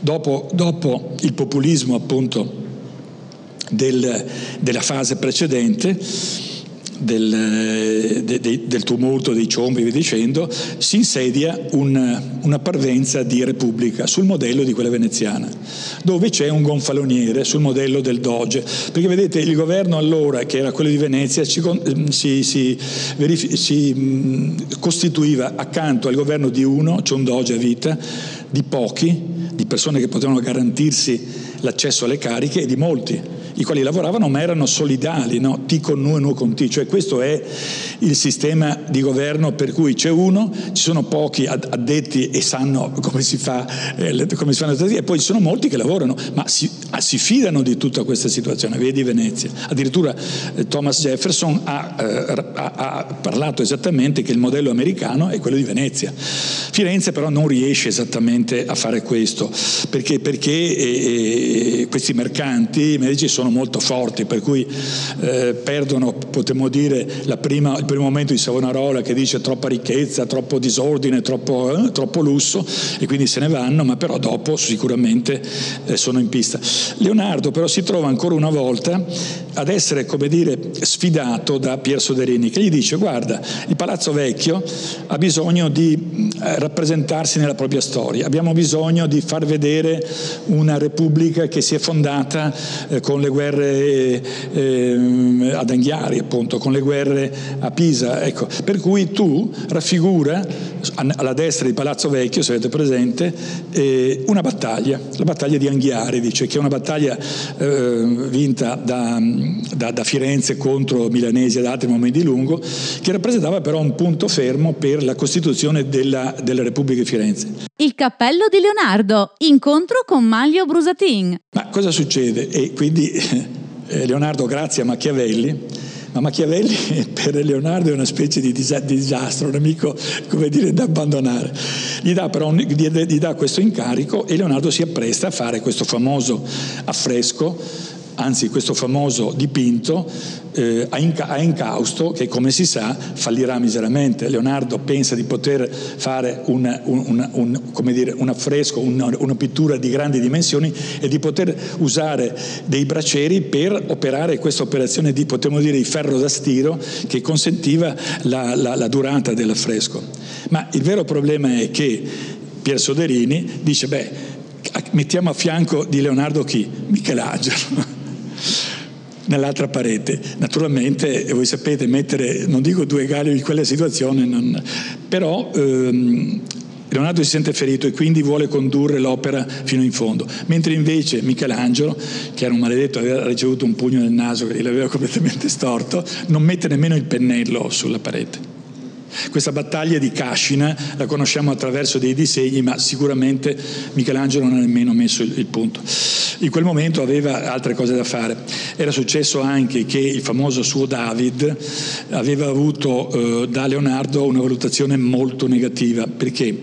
S3: Dopo, dopo il populismo appunto del, della fase precedente, del, de, de, del, tumulto, dei ciombi e via dicendo, si insedia un, una parvenza di repubblica sul modello di quella veneziana, dove c'è un gonfaloniere sul modello del Doge, perché vedete il governo allora, che era quello di Venezia, si, si, si, verifi, si costituiva accanto al governo di uno, c'è un Doge a vita, di pochi, di persone che potevano garantirsi l'accesso alle cariche e di molti i quali lavoravano ma erano solidali, no? ti con noi, noi con ti, cioè questo è il sistema di governo per cui c'è uno, ci sono pochi addetti e sanno come si, fa, eh, come si fanno e poi ci sono molti che lavorano, ma si, ah, si, fidano di tutta questa situazione, vedi Venezia. Addirittura eh, Thomas Jefferson ha, eh, ha, ha, parlato esattamente che il modello americano è quello di Venezia. Firenze però non riesce esattamente a fare questo, perché, perché eh, eh, questi mercanti, medici sono molto forti, per cui eh, perdono, potremmo dire, prima, il primo momento di Savonarola che dice troppa ricchezza, troppo disordine, troppo, eh, troppo lusso e quindi se ne vanno, ma però dopo sicuramente eh, sono in pista. Leonardo però si trova ancora una volta ad essere, come dire, sfidato da Pier Soderini, che gli dice guarda, il Palazzo Vecchio ha bisogno di eh, rappresentarsi nella propria storia, abbiamo bisogno di far vedere una repubblica che si è fondata eh, con le guerre eh, ad Anghiari, appunto, con le guerre a Pisa, ecco. per cui tu raffigura alla destra di Palazzo Vecchio, se avete presente, eh, una battaglia, la battaglia di Anghiari, dice che è una battaglia eh, vinta da da, da Firenze contro milanesi ad altri momenti di lungo, che rappresentava però un punto fermo per la costituzione della, della Repubblica di Firenze.
S1: Il cappello di Leonardo, incontro con Maglio Brusatin.
S3: Ma cosa succede? E quindi Leonardo grazie a Machiavelli ma Machiavelli per Leonardo è una specie di disastro, un amico come dire da abbandonare. Gli dà però gli dà questo incarico e Leonardo si appresta a fare questo famoso affresco anzi questo famoso dipinto eh, a, incausto che come si sa fallirà miseramente. Leonardo pensa di poter fare un, un, un, dire, un affresco, una, una, pittura di grandi dimensioni e di poter usare dei braccieri per operare questa operazione di, potremmo dire, di ferro da stiro che consentiva la, la, la durata dell'affresco. Ma il vero problema è che Pier Soderini dice, beh, mettiamo a fianco di Leonardo chi? Michelangelo. Nell'altra parete. Naturalmente, voi sapete, mettere, non dico due galli in quella situazione, non, però ehm, Leonardo si sente ferito e quindi vuole condurre l'opera fino in fondo, mentre invece Michelangelo, che era un maledetto, aveva ricevuto un pugno nel naso che l'aveva completamente storto, non mette nemmeno il pennello sulla parete. Questa battaglia di Cascina la conosciamo attraverso dei disegni, ma sicuramente Michelangelo non ha nemmeno messo il, punto. In quel momento aveva altre cose da fare. Era successo anche che il famoso suo David aveva avuto eh, da Leonardo una valutazione molto negativa, perché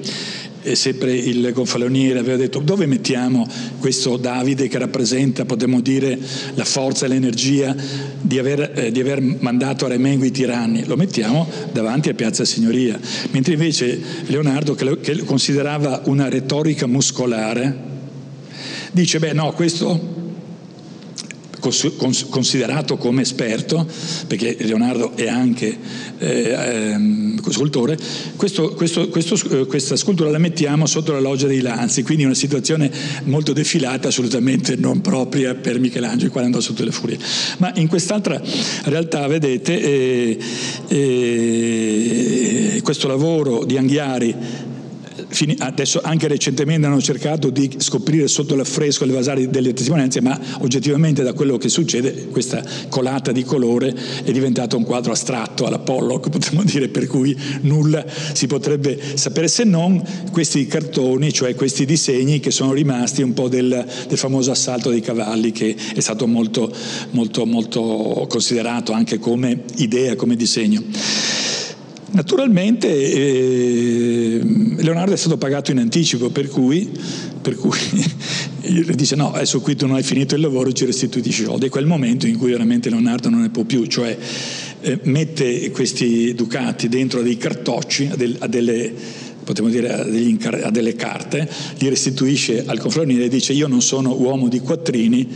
S3: e sempre il gonfaloniere aveva detto dove mettiamo questo Davide che rappresenta, potremmo dire, la forza e l'energia di aver, eh, di aver mandato a Remengo i tiranni? Lo mettiamo davanti a Piazza Signoria. Mentre invece Leonardo, che lo, che lo considerava una retorica muscolare, dice, beh no, questo considerato come esperto, perché Leonardo è anche eh, ehm, scultore, questo, questo, questo, eh, questa scultura la mettiamo sotto la loggia dei Lanzi, quindi una situazione molto defilata, assolutamente non propria per Michelangelo, il quale andò sotto le furie. Ma in quest'altra realtà, vedete, eh, eh, questo lavoro di Anghiari adesso anche recentemente hanno cercato di scoprire sotto l'affresco le vasari delle testimonianze, ma oggettivamente da quello che succede questa colata di colore è diventato un quadro astratto alla Pollock, potremmo dire, per cui nulla si potrebbe sapere se non questi cartoni, cioè questi disegni che sono rimasti un po' del, del famoso assalto dei cavalli che è stato molto, molto, molto considerato anche come idea, come disegno. Naturalmente eh, Leonardo è stato pagato in anticipo, per cui, per cui dice no, adesso qui tu non hai finito il lavoro, ci restituisci i soldi. È quel momento in cui veramente Leonardo non ne può più, cioè eh, mette questi ducati dentro a dei cartocci, a, del, a delle potremmo dire a, delle carte, li restituisce al confroniere e dice io non sono uomo di quattrini,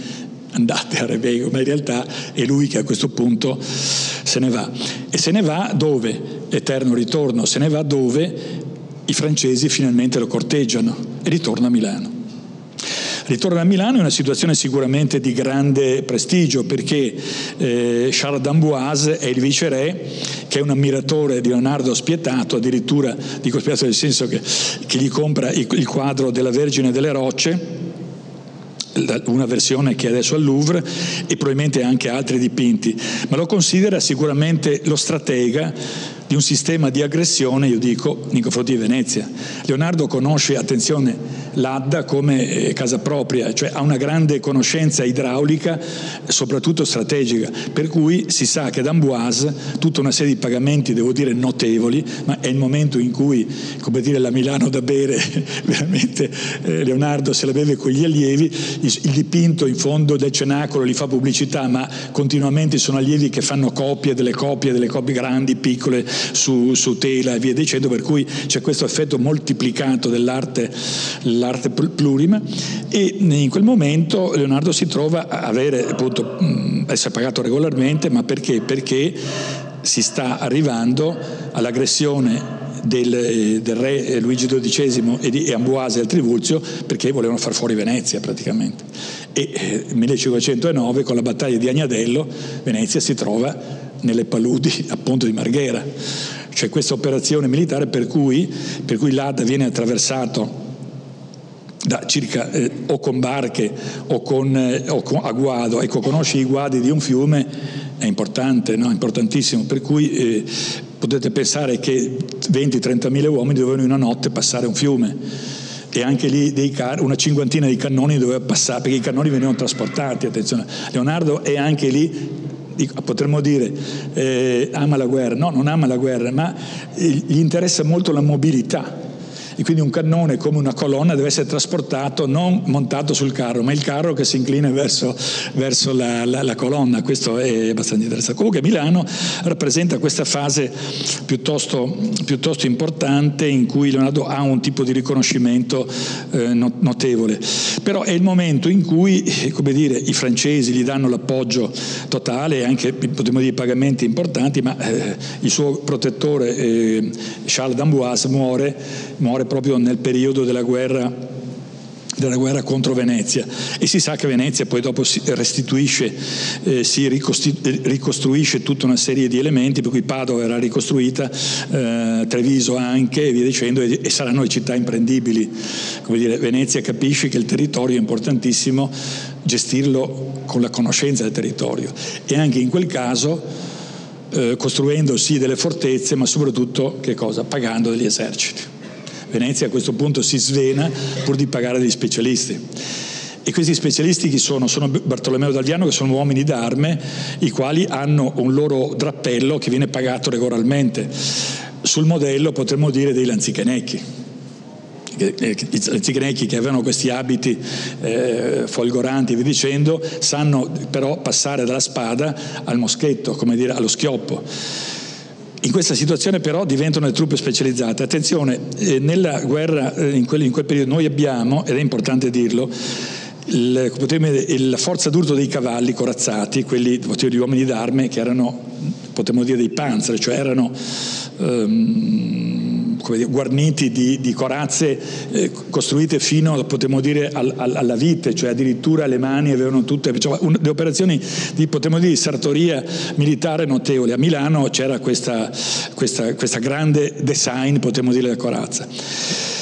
S3: andate a Rebego, ma in realtà è lui che a questo punto se ne va. E se ne va dove? Eterno ritorno, se ne va dove i francesi finalmente lo corteggiano e ritorna a Milano. Ritorna a Milano in una situazione sicuramente di grande prestigio perché eh, Charles d'Amboise è il viceré che è un ammiratore di Leonardo spietato, addirittura dico spietato nel senso che, che gli compra il, il quadro della Vergine delle Rocce una versione che è adesso al Louvre e probabilmente anche altri dipinti, ma lo considera sicuramente lo stratega di un sistema di aggressione, io dico, nei confronti di Venezia. Leonardo conosce, attenzione, l'Adda come eh, casa propria, cioè ha una grande conoscenza idraulica, soprattutto strategica, per cui si sa che ad Amboise tutta una serie di pagamenti, devo dire, notevoli, ma è il momento in cui, come dire, la Milano da bere, veramente eh, Leonardo se la beve con gli allievi, il, dipinto in fondo del cenacolo li fa pubblicità, ma continuamente sono allievi che fanno copie delle copie, delle copie grandi, piccole, su, su, tela e via dicendo, per cui c'è questo effetto moltiplicato dell'arte l'arte plurima e in quel momento Leonardo si trova a avere, appunto, essere pagato regolarmente, ma perché? Perché si sta arrivando all'aggressione del, eh, del, re Luigi XII e di Amboise al Trivulzio perché volevano far fuori Venezia praticamente. E nel eh, 1509 con la battaglia di Agnadello Venezia si trova nelle paludi appunto di Marghera. C'è questa operazione militare per cui, per cui l'Adda viene attraversato da circa eh, o con barche o con, eh, o con a guado, ecco, conosci i guadi di un fiume è importante, no? importantissimo, per cui eh, potete pensare che 20-30 mila uomini dovevano in una notte passare un fiume. E anche lì car- una cinquantina di cannoni doveva passare, perché i cannoni venivano trasportati, attenzione, Leonardo è anche lì potremmo dire eh, ama la guerra, no, non ama la guerra, ma gli interessa molto la mobilità e quindi un cannone come una colonna deve essere trasportato non montato sul carro, ma il carro che si inclina verso, verso la, la, la, colonna, questo è abbastanza interessante. Comunque Milano rappresenta questa fase piuttosto, piuttosto importante in cui Leonardo ha un tipo di riconoscimento eh, notevole, però è il momento in cui come dire, i francesi gli danno l'appoggio totale anche potremmo dire pagamenti importanti, ma eh, il suo protettore eh, Charles d'Amboise muore, muore proprio nel periodo della guerra della guerra contro Venezia e si sa che Venezia poi dopo si restituisce, eh, si ricostruisce tutta una serie di elementi, per cui Padova verrà ricostruita, eh, Treviso anche e via dicendo, e, e saranno le città imprendibili. Come dire, Venezia capisce che il territorio è importantissimo gestirlo con la conoscenza del territorio e anche in quel caso eh, costruendo sì delle fortezze, ma soprattutto che cosa? Pagando degli eserciti. Venezia a questo punto si svena pur di pagare degli specialisti. E questi specialisti chi sono? Sono Bartolomeo Dagliano che sono uomini d'arme i quali hanno un loro drappello che viene pagato regolarmente, sul modello potremmo dire dei lanzichenecchi i zigrecchi che avevano questi abiti eh, folgoranti via dicendo, sanno però passare dalla spada al moschetto, come dire, allo schioppo. In questa situazione però diventano le truppe specializzate. Attenzione, eh, nella guerra eh, in, quel, in quel periodo noi abbiamo, ed è importante dirlo, il, la forza d'urto dei cavalli corazzati, quelli di uomini d'arme che erano, potremmo dire, dei panzer, cioè erano um, dire, guarniti di, di corazze eh, costruite fino, potremmo dire, al, al, alla vite, cioè addirittura le mani avevano tutte, cioè, un, le operazioni di, potremmo dire, di sartoria militare notevole. A Milano c'era questa, questa, questa grande design, potremmo dire, della corazza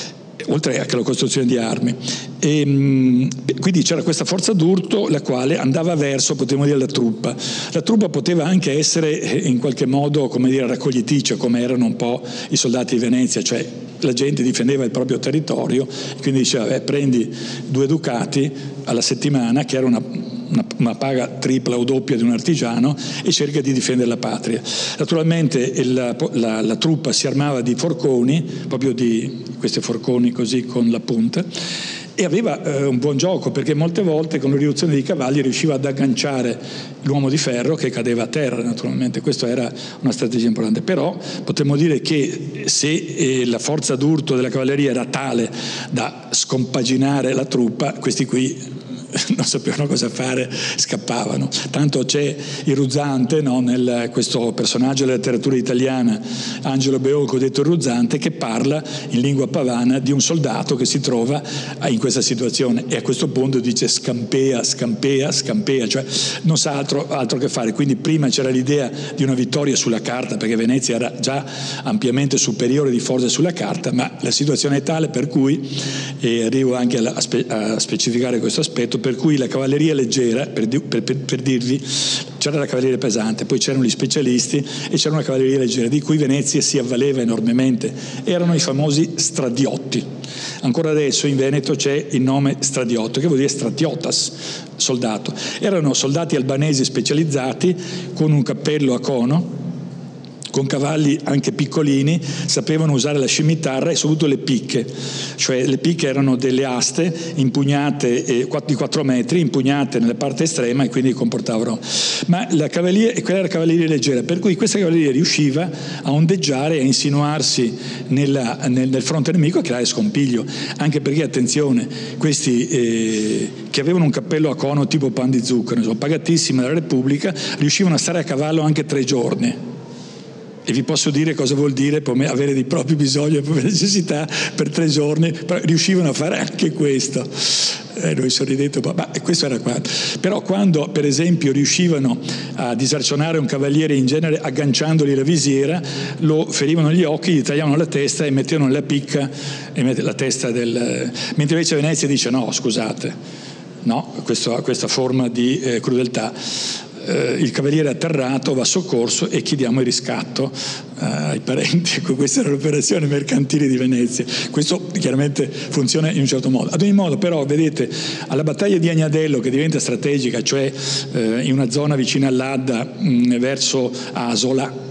S3: oltre anche alla costruzione di armi. E, ehm, quindi c'era questa forza d'urto la quale andava verso, potremmo dire, la truppa. La truppa poteva anche essere eh, in qualche modo, come dire, raccogliticcia, come erano un po' i soldati di Venezia, cioè la gente difendeva il proprio territorio e quindi diceva eh, prendi due ducati alla settimana, che era una una, una, paga tripla o doppia di un artigiano e cerca di difendere la patria. Naturalmente il, la, la, truppa si armava di forconi, proprio di questi forconi così con la punta, e aveva eh, un buon gioco perché molte volte con la riduzione dei cavalli riusciva ad agganciare l'uomo di ferro che cadeva a terra naturalmente, questa era una strategia importante, però potremmo dire che se eh, la forza d'urto della cavalleria era tale da scompaginare la truppa, questi qui non sapevano cosa fare, scappavano. Tanto c'è il Ruzzante, no, nel, questo personaggio della letteratura italiana, Angelo Beolco detto Ruzzante, che parla in lingua pavana di un soldato che si trova in questa situazione e a questo punto dice scampea, scampea, scampea, cioè non sa altro, altro che fare. Quindi prima c'era l'idea di una vittoria sulla carta, perché Venezia era già ampiamente superiore di forze sulla carta, ma la situazione è tale per cui, e arrivo anche a, spe, a specificare questo aspetto, per cui la cavalleria leggera, per, per, per, per dirvi, c'era la cavalleria pesante, poi c'erano gli specialisti e c'era una cavalleria leggera, di cui Venezia si avvaleva enormemente. Erano i famosi stradiotti. Ancora adesso in Veneto c'è il nome stradiotto, che vuol dire stratiotas, soldato. Erano soldati albanesi specializzati con un cappello a cono, con cavalli anche piccolini, sapevano usare la scimitarra e soprattutto le picche, cioè le picche erano delle aste impugnate eh, di 4 metri, impugnate nella parte estrema e quindi comportavano. Ma la cavalleria, quella era cavalleria leggera, per cui questa cavalleria riusciva a ondeggiare, a insinuarsi nella, nel, nel, fronte nemico e creare scompiglio, anche perché attenzione, questi eh, che avevano un cappello a cono tipo pan di zucchero, sono pagatissimi dalla Repubblica, riuscivano a stare a cavallo anche tre giorni e vi posso dire cosa vuol dire avere dei propri bisogni e proprie necessità per tre giorni, però riuscivano a fare anche questo. Eh, noi sorridendo, ma questo era qua. Però quando per esempio riuscivano a disarcionare un cavaliere in genere agganciandogli la visiera, lo ferivano gli occhi, gli tagliavano la testa e mettevano nella picca la testa del... Mentre invece Venezia dice no, scusate, no, questo, questa forma di eh, crudeltà eh, il cavaliere atterrato va soccorso e chiediamo il riscatto eh, ai parenti. Ecco, questa era l'operazione mercantile di Venezia. Questo chiaramente funziona in un certo modo. Ad ogni modo, però, vedete, alla battaglia di Agnadello, che diventa strategica, cioè eh, in una zona vicina all'Adda, mh, verso Asola,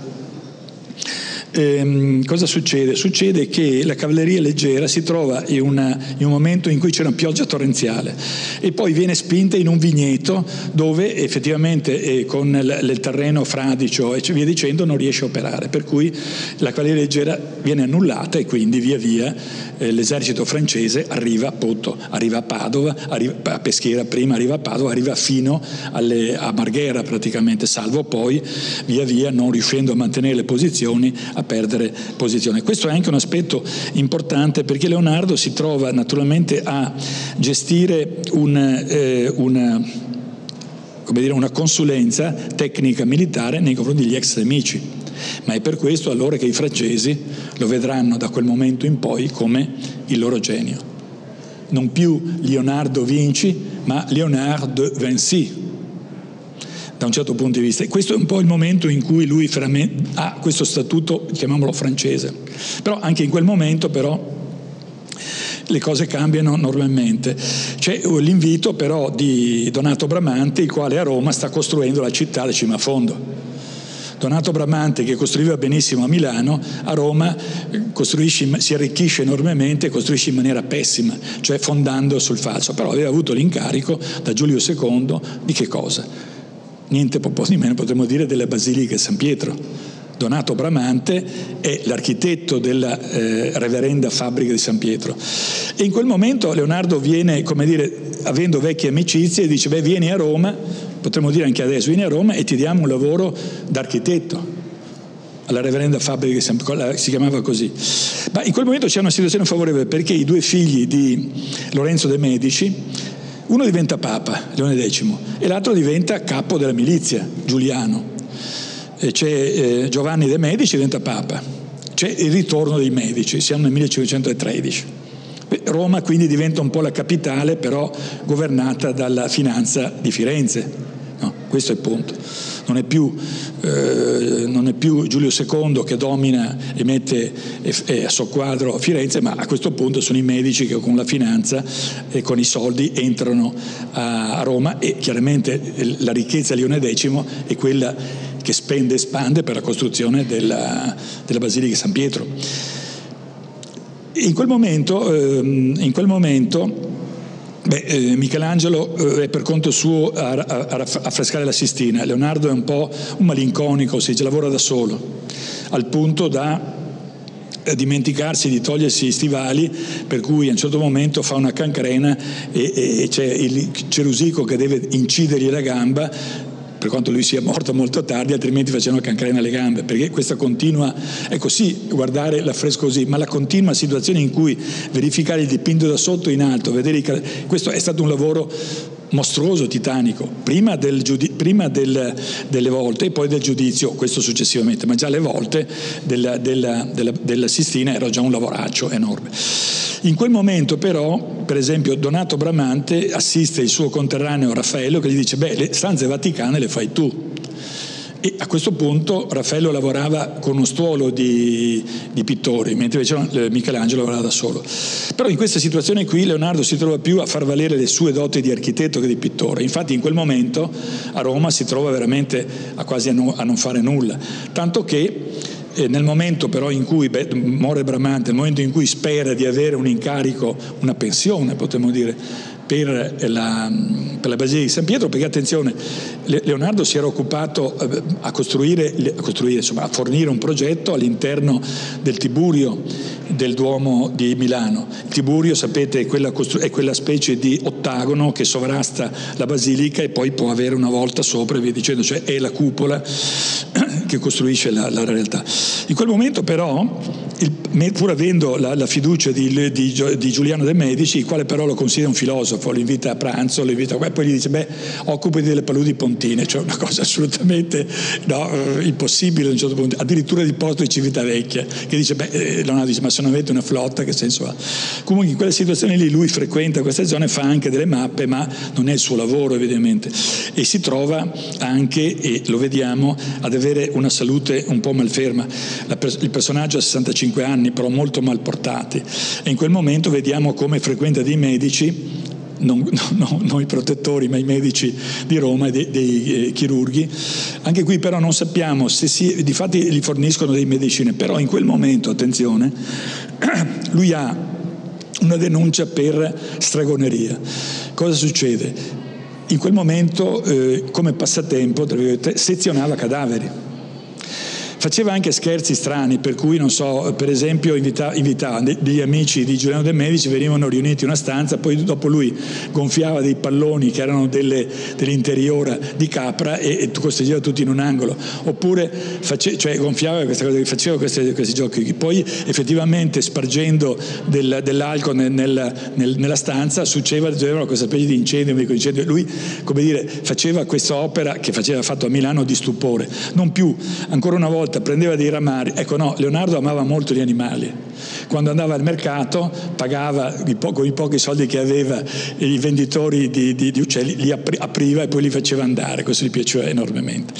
S3: ehm, cosa succede? Succede che la cavalleria leggera si trova in, una, in, un momento in cui c'è una pioggia torrenziale e poi viene spinta in un vigneto dove effettivamente eh, con il, il, terreno fradicio e via dicendo non riesce a operare, per cui la cavalleria leggera viene annullata e quindi via via eh, l'esercito francese arriva, appunto, arriva a Padova, arriva, a Peschiera prima, arriva a Padova, arriva fino alle, a Marghera praticamente, salvo poi via via non riuscendo a mantenere le posizioni a perdere posizione. Questo è anche un aspetto importante perché Leonardo si trova naturalmente a gestire un, eh, una, dire, una consulenza tecnica militare nei confronti degli ex nemici, ma è per questo allora che i francesi lo vedranno da quel momento in poi come il loro genio. Non più Leonardo Vinci, ma Leonardo Vinci, da un certo punto di vista. E questo è un po' il momento in cui lui ha questo statuto, chiamiamolo francese. Però anche in quel momento però le cose cambiano normalmente. C'è l'invito però di Donato Bramante, il quale a Roma sta costruendo la città del Cimafondo. Donato Bramante, che costruiva benissimo a Milano, a Roma si arricchisce enormemente e costruisce in maniera pessima, cioè fondando sul falso. Però aveva avuto l'incarico da Giulio II di che cosa? Niente po' di meno potremmo dire della Basilica San Pietro. Donato Bramante è l'architetto della eh, reverenda fabbrica di San Pietro. E in quel momento Leonardo viene, come dire, avendo vecchie amicizie, e dice, beh, vieni a Roma, potremmo dire anche adesso, vieni a Roma e ti diamo un lavoro d'architetto alla reverenda fabbrica di San Pietro, si chiamava così. Ma in quel momento c'è una situazione favorevole perché i due figli di Lorenzo de' Medici uno diventa papa, Leone X, e l'altro diventa capo della milizia, Giuliano. C'è eh, Giovanni de' Medici diventa papa. C'è il ritorno dei Medici, siamo nel 1513. Roma quindi diventa un po' la capitale, però governata dalla finanza di Firenze. Questo è il punto non è più, eh, non è più Giulio II che domina e mette a soqquadro Firenze, ma a questo punto sono i medici che con la finanza e con i soldi entrano a, a Roma e chiaramente la ricchezza di Leone X è quella che spende e spande per la costruzione della, della Basilica di San Pietro. In quel momento, ehm, in quel momento Beh, eh, Michelangelo eh, è per conto suo a, a, a, affrescare la Sistina, Leonardo è un po' un malinconico, si lavora da solo, al punto da eh, dimenticarsi di togliersi i stivali, per cui a un certo momento fa una cancrena e, e c'è il cerusico che deve incidergli la gamba, per quanto lui sia morto molto tardi, altrimenti facevano cancrena alle gambe, perché questa continua, ecco sì, guardare l'affresco così, ma la continua situazione in cui verificare il dipinto da sotto in alto, vedere i, questo è stato un lavoro mostruoso, titanico, prima, del giudi- prima del, delle volte e poi del giudizio, questo successivamente, ma già le volte della, della, della, della Sistina era già un lavoraccio enorme. In quel momento però, per esempio, Donato Bramante assiste il suo conterraneo Raffaello che gli dice, beh, le stanze vaticane le fai tu. E a questo punto Raffaello lavorava con uno stuolo di, di pittori, mentre invece eh, Michelangelo lavorava da solo. Però in questa situazione qui Leonardo si trova più a far valere le sue doti di architetto che di pittore. Infatti in quel momento a Roma si trova veramente a quasi a, no, a non fare nulla. Tanto che eh, nel momento però in cui beh, muore Bramante, nel momento in cui spera di avere un incarico, una pensione potremmo dire, per la, per la Basilica di San Pietro, perché attenzione, Leonardo si era occupato eh, a costruire, a, costruire, insomma, a fornire un progetto all'interno del Tiburio del Duomo di Milano. Il Tiburio, sapete, è quella, è quella specie di ottagono che sovrasta la basilica e poi può avere una volta sopra e via dicendo, cioè è la cupola che costruisce la, la realtà. In quel momento però, il, pur avendo la, la fiducia di, di, di, Giuliano De Medici, il quale però lo considera un filosofo, lo invita a pranzo, lo invita a... e poi gli dice, beh, occupati delle paludi pontine, cioè una cosa assolutamente no, eh, impossibile a un certo punto, addirittura di porto di Civitavecchia, che dice, beh, eh, Leonardo dice, ma se non avete una flotta, che senso ha? Comunque in quella situazione lì lui frequenta queste zone, fa anche delle mappe, ma non è il suo lavoro evidentemente, e si trova anche, e lo vediamo, ad avere una salute un po' malferma. il personaggio ha 65 anni, però molto mal portati, e in quel momento vediamo come frequenta dei medici non, no, non, i protettori, ma i medici di Roma e dei, dei eh, chirurghi. Anche qui però non sappiamo se si, di fatti gli forniscono delle medicine, però in quel momento, attenzione, lui ha una denuncia per stregoneria. Cosa succede? In quel momento, eh, come passatempo, sezionava cadaveri faceva anche scherzi strani, per cui non so, per esempio invitava, degli amici di Giuliano De Medici, venivano riuniti in una stanza, poi dopo lui gonfiava dei palloni che erano delle, dell'interiora di capra e, e costringeva tutti in un angolo, oppure face, cioè, gonfiava questa cosa, faceva questi, questi giochi, poi effettivamente spargendo del, dell'alcol nel, nel, nel, nella stanza succedeva questa specie di incendio, incendio, lui come dire, faceva questa opera che faceva fatto a Milano di stupore, non più, ancora una volta prendeva dei ramari, ecco no, Leonardo amava molto gli animali, quando andava al mercato pagava con i pochi soldi che aveva i venditori di, di, di uccelli, li apriva e poi li faceva andare, questo gli piaceva enormemente.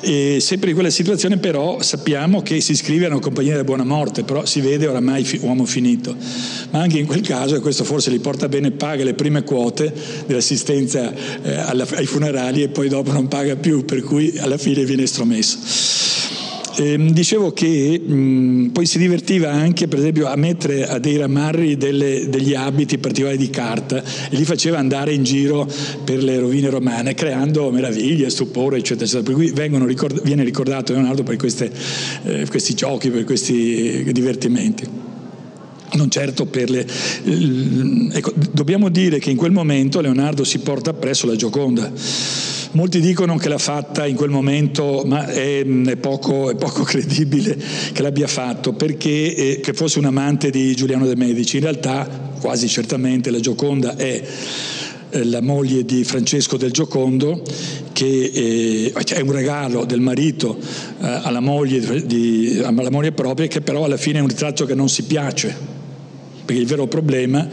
S3: E sempre in quella situazione però sappiamo che si iscrive a una compagnia della buona morte, però si vede oramai fi- uomo finito. Ma anche in quel caso, e questo forse li porta bene, paga le prime quote dell'assistenza eh, alla, ai funerali e poi dopo non paga più, per cui alla fine viene estromesso. Eh, dicevo che mh, poi si divertiva anche per esempio a mettere a dei ramarri delle, degli abiti particolari di carta e li faceva andare in giro per le rovine romane creando meraviglie, stupore eccetera, eccetera. per cui ricord- viene ricordato Leonardo per queste, eh, questi giochi, per questi divertimenti non certo per le... Ecco, dobbiamo dire che in quel momento Leonardo si porta appresso la Gioconda Molti dicono che l'ha fatta in quel momento, ma è, è, poco, è poco, credibile che l'abbia fatto perché eh, che fosse un amante di Giuliano de Medici. In realtà, quasi certamente, la Gioconda è eh, la moglie di Francesco del Giocondo, che eh, è un regalo del marito eh, alla, moglie di, alla moglie propria, che però alla fine è un ritratto che non si piace, perché il vero problema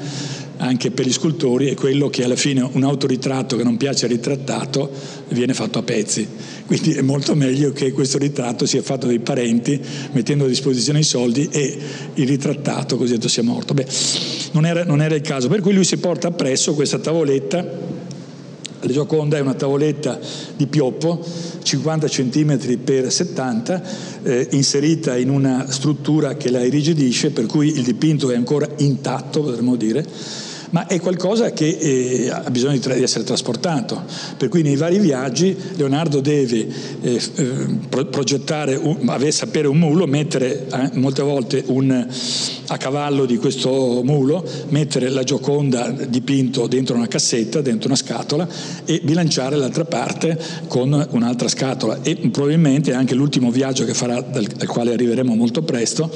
S3: anche per gli scultori è quello che alla fine un autoritratto che non piace al ritrattato viene fatto a pezzi. Quindi è molto meglio che questo ritratto sia fatto dai parenti mettendo a disposizione i soldi e il ritrattato così sia morto. Beh, non era, non era il caso, per cui lui si porta appresso questa tavoletta la Gioconda è una tavoletta di pioppo, 50 cm per 70, eh, inserita in una struttura che la irrigidisce, per cui il dipinto è ancora intatto, potremmo dire ma è qualcosa che eh, ha bisogno di, tra- di, essere trasportato. Per cui nei vari viaggi Leonardo deve eh, eh pro- progettare, un, sapere un mulo, mettere eh, molte volte un, a cavallo di questo mulo, mettere la Gioconda dipinto dentro una cassetta, dentro una scatola e bilanciare l'altra parte con un'altra scatola. E probabilmente anche l'ultimo viaggio che farà, dal, al quale arriveremo molto presto,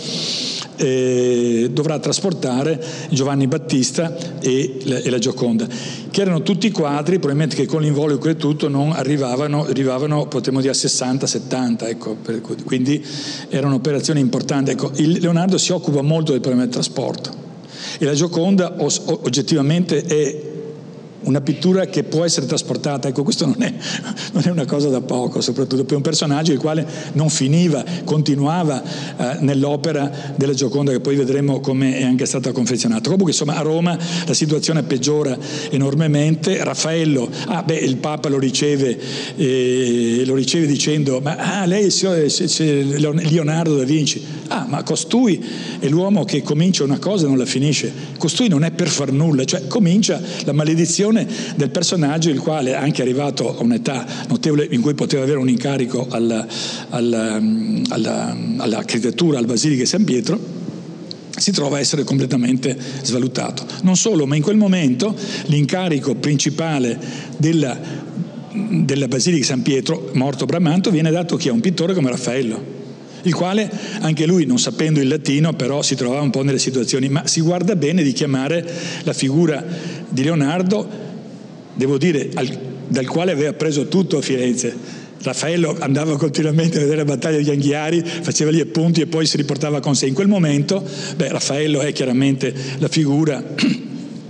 S3: eh, dovrà trasportare Giovanni Battista e la, e la, Gioconda, che erano tutti quadri, probabilmente che con l'involucro e tutto non arrivavano, arrivavano potremmo dire a 60-70, ecco, quindi erano operazioni importanti. Ecco, Leonardo si occupa molto del problema del trasporto e la Gioconda oggettivamente è una pittura che può essere trasportata, ecco questo non è, non è, una cosa da poco, soprattutto per un personaggio il quale non finiva, continuava eh, nell'opera della Gioconda che poi vedremo come è anche stata confezionata. Comunque insomma a Roma la situazione peggiora enormemente, Raffaello, ah beh il Papa lo riceve, eh, lo riceve dicendo ma ah, lei è Leonardo da Vinci, ah ma costui è l'uomo che comincia una cosa e non la finisce, costui non è per far nulla, cioè comincia la maledizione costruzione del personaggio, il quale, anche arrivato a un'età notevole in cui poteva avere un incarico alla, alla, alla, all'architettura, al Basilica di San Pietro, si trova a essere completamente svalutato. Non solo, ma in quel momento l'incarico principale della, della Basilica di San Pietro, morto Bramanto, viene dato chi? A un pittore come Raffaello il quale anche lui non sapendo il latino però si trovava un po' nelle situazioni, ma si guarda bene di chiamare la figura di Leonardo, devo dire, al, dal quale aveva preso tutto a Firenze. Raffaello andava continuamente a vedere la battaglia degli Anghiari, faceva gli appunti e poi si riportava con sé. In quel momento, beh, Raffaello è chiaramente la figura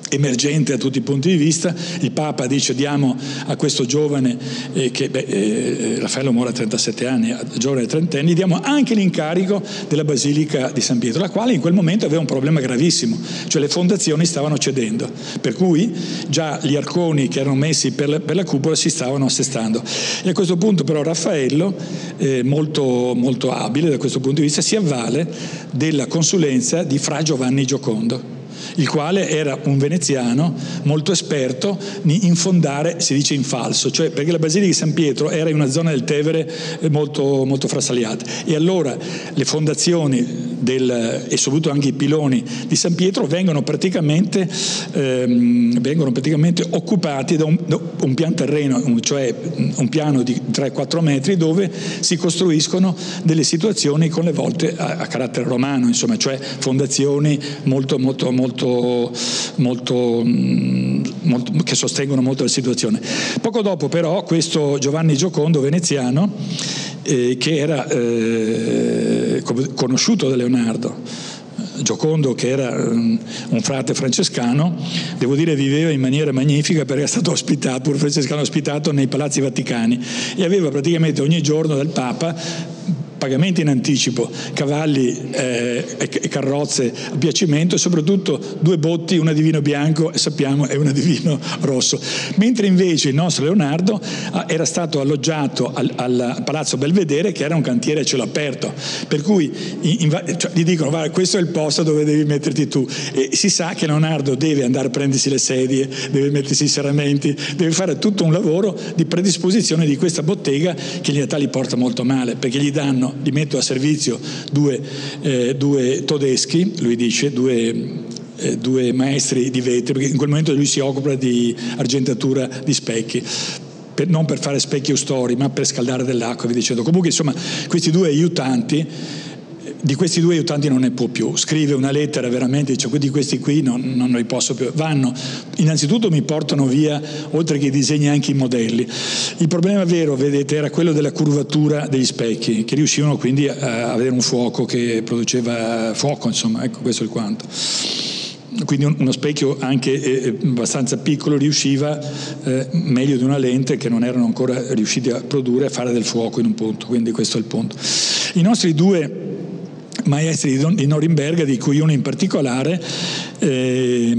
S3: emergente da tutti i punti di vista, il Papa dice diamo a questo giovane, eh, che beh, eh, Raffaello muore a 37 anni, giovane trentenni, diamo anche l'incarico della Basilica di San Pietro, la quale in quel momento aveva un problema gravissimo, cioè le fondazioni stavano cedendo, per cui già gli arconi che erano messi per la, per la cupola si stavano assestando. E a questo punto però Raffaello, eh, molto, molto abile da questo punto di vista, si avvale della consulenza di Fra Giovanni Giocondo il quale era un veneziano molto esperto in fondare, si dice in falso, cioè perché la Basilica di San Pietro era in una zona del Tevere molto, molto frastagliata e allora le fondazioni del, e soprattutto anche i piloni di San Pietro vengono praticamente, ehm, vengono praticamente occupati da un, un pian terreno, cioè un piano di 3-4 metri dove si costruiscono delle situazioni con le volte a, a carattere romano, insomma, cioè fondazioni molto, molto, molto, molto, mm, molto, che sostengono molto la situazione. Poco dopo però questo Giovanni Giocondo veneziano, eh, che era eh, conosciuto da Leonardo, Giocondo che era um, un frate francescano, devo dire viveva in maniera magnifica perché era stato ospitato, pur francescano ospitato nei palazzi vaticani e aveva praticamente ogni giorno dal Papa pagamenti in anticipo, cavalli eh, e carrozze a piacimento e soprattutto due botti, una di vino bianco e sappiamo è una di vino rosso. Mentre invece il nostro Leonardo ah, era stato alloggiato al, al Palazzo Belvedere che era un cantiere a cielo aperto, per cui in, cioè, gli dicono guarda questo è il posto dove devi metterti tu e si sa che Leonardo deve andare a prendersi le sedie, deve mettersi i serramenti, deve fare tutto un lavoro di predisposizione di questa bottega che in realtà li porta molto male perché gli danno li metto a servizio due, eh, due tedeschi, lui dice, due, eh, due maestri di vetro, perché in quel momento lui si occupa di argentatura di specchi. Per, non per fare specchi o stori, ma per scaldare dell'acqua, vi dicendo. Comunque, insomma, questi due aiutanti di questi due aiutanti non ne può più, scrive una lettera veramente, dice di questi qui non, non li posso più, vanno, innanzitutto mi portano via, oltre che i disegni anche i modelli. Il problema vero, vedete, era quello della curvatura degli specchi, che riuscivano quindi a avere un fuoco che produceva fuoco, insomma, ecco questo è il quanto. Quindi uno specchio anche eh, abbastanza piccolo riusciva eh, meglio di una lente che non erano ancora riusciti a produrre a fare del fuoco in un punto, quindi questo è il punto. I nostri due maestri di Norimberga, di cui uno in particolare, eh,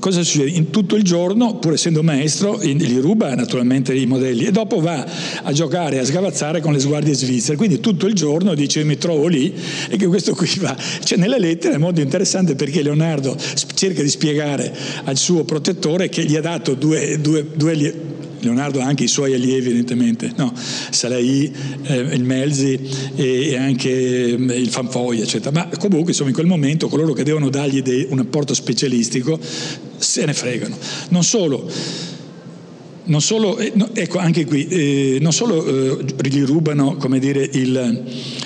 S3: cosa succede? In tutto il giorno, pur essendo maestro, gli ruba naturalmente i modelli e dopo va a giocare, a sgavazzare con le sguardie svizzere, quindi tutto il giorno dice mi trovo lì e che questo qui va. Cioè, nella lettera è molto interessante perché Leonardo cerca di spiegare al suo protettore che gli ha dato due, due, due Leonardo ha anche i suoi allievi evidentemente, no, Salai, eh, il Melzi e, e anche eh, il Fanfoia, eccetera. Ma comunque insomma in quel momento coloro che devono dargli dei, un apporto specialistico se ne fregano. Non solo, non solo, eh, ecco anche qui, eh, non solo eh, gli rubano dire, il,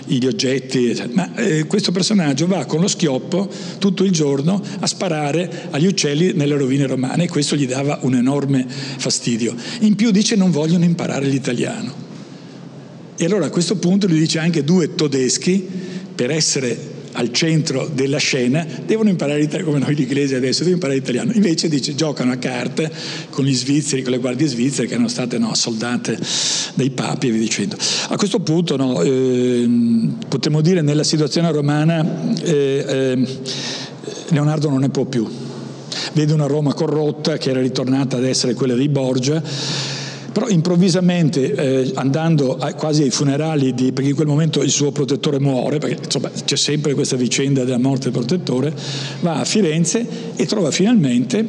S3: gli oggetti, ma eh, questo personaggio va con lo schioppo tutto il giorno a sparare agli uccelli nelle rovine romane e questo gli dava un enorme fastidio. In più dice non vogliono imparare l'italiano. E allora a questo punto lui dice anche due tedeschi per essere al centro della scena devono imparare l'italiano, come noi gli inglesi adesso, devono imparare l'italiano. Invece dice giocano a carte con gli svizzeri, con le guardie svizzere che erano state no, soldate dai papi e via dicendo. A questo punto no, eh, potremmo dire nella situazione romana eh, eh, Leonardo non ne può più. Vede una Roma corrotta che era ritornata ad essere quella dei Borgia però improvvisamente eh, andando a, quasi ai funerali di, perché in quel momento il suo protettore muore, perché insomma c'è sempre questa vicenda della morte del protettore, va a Firenze e trova finalmente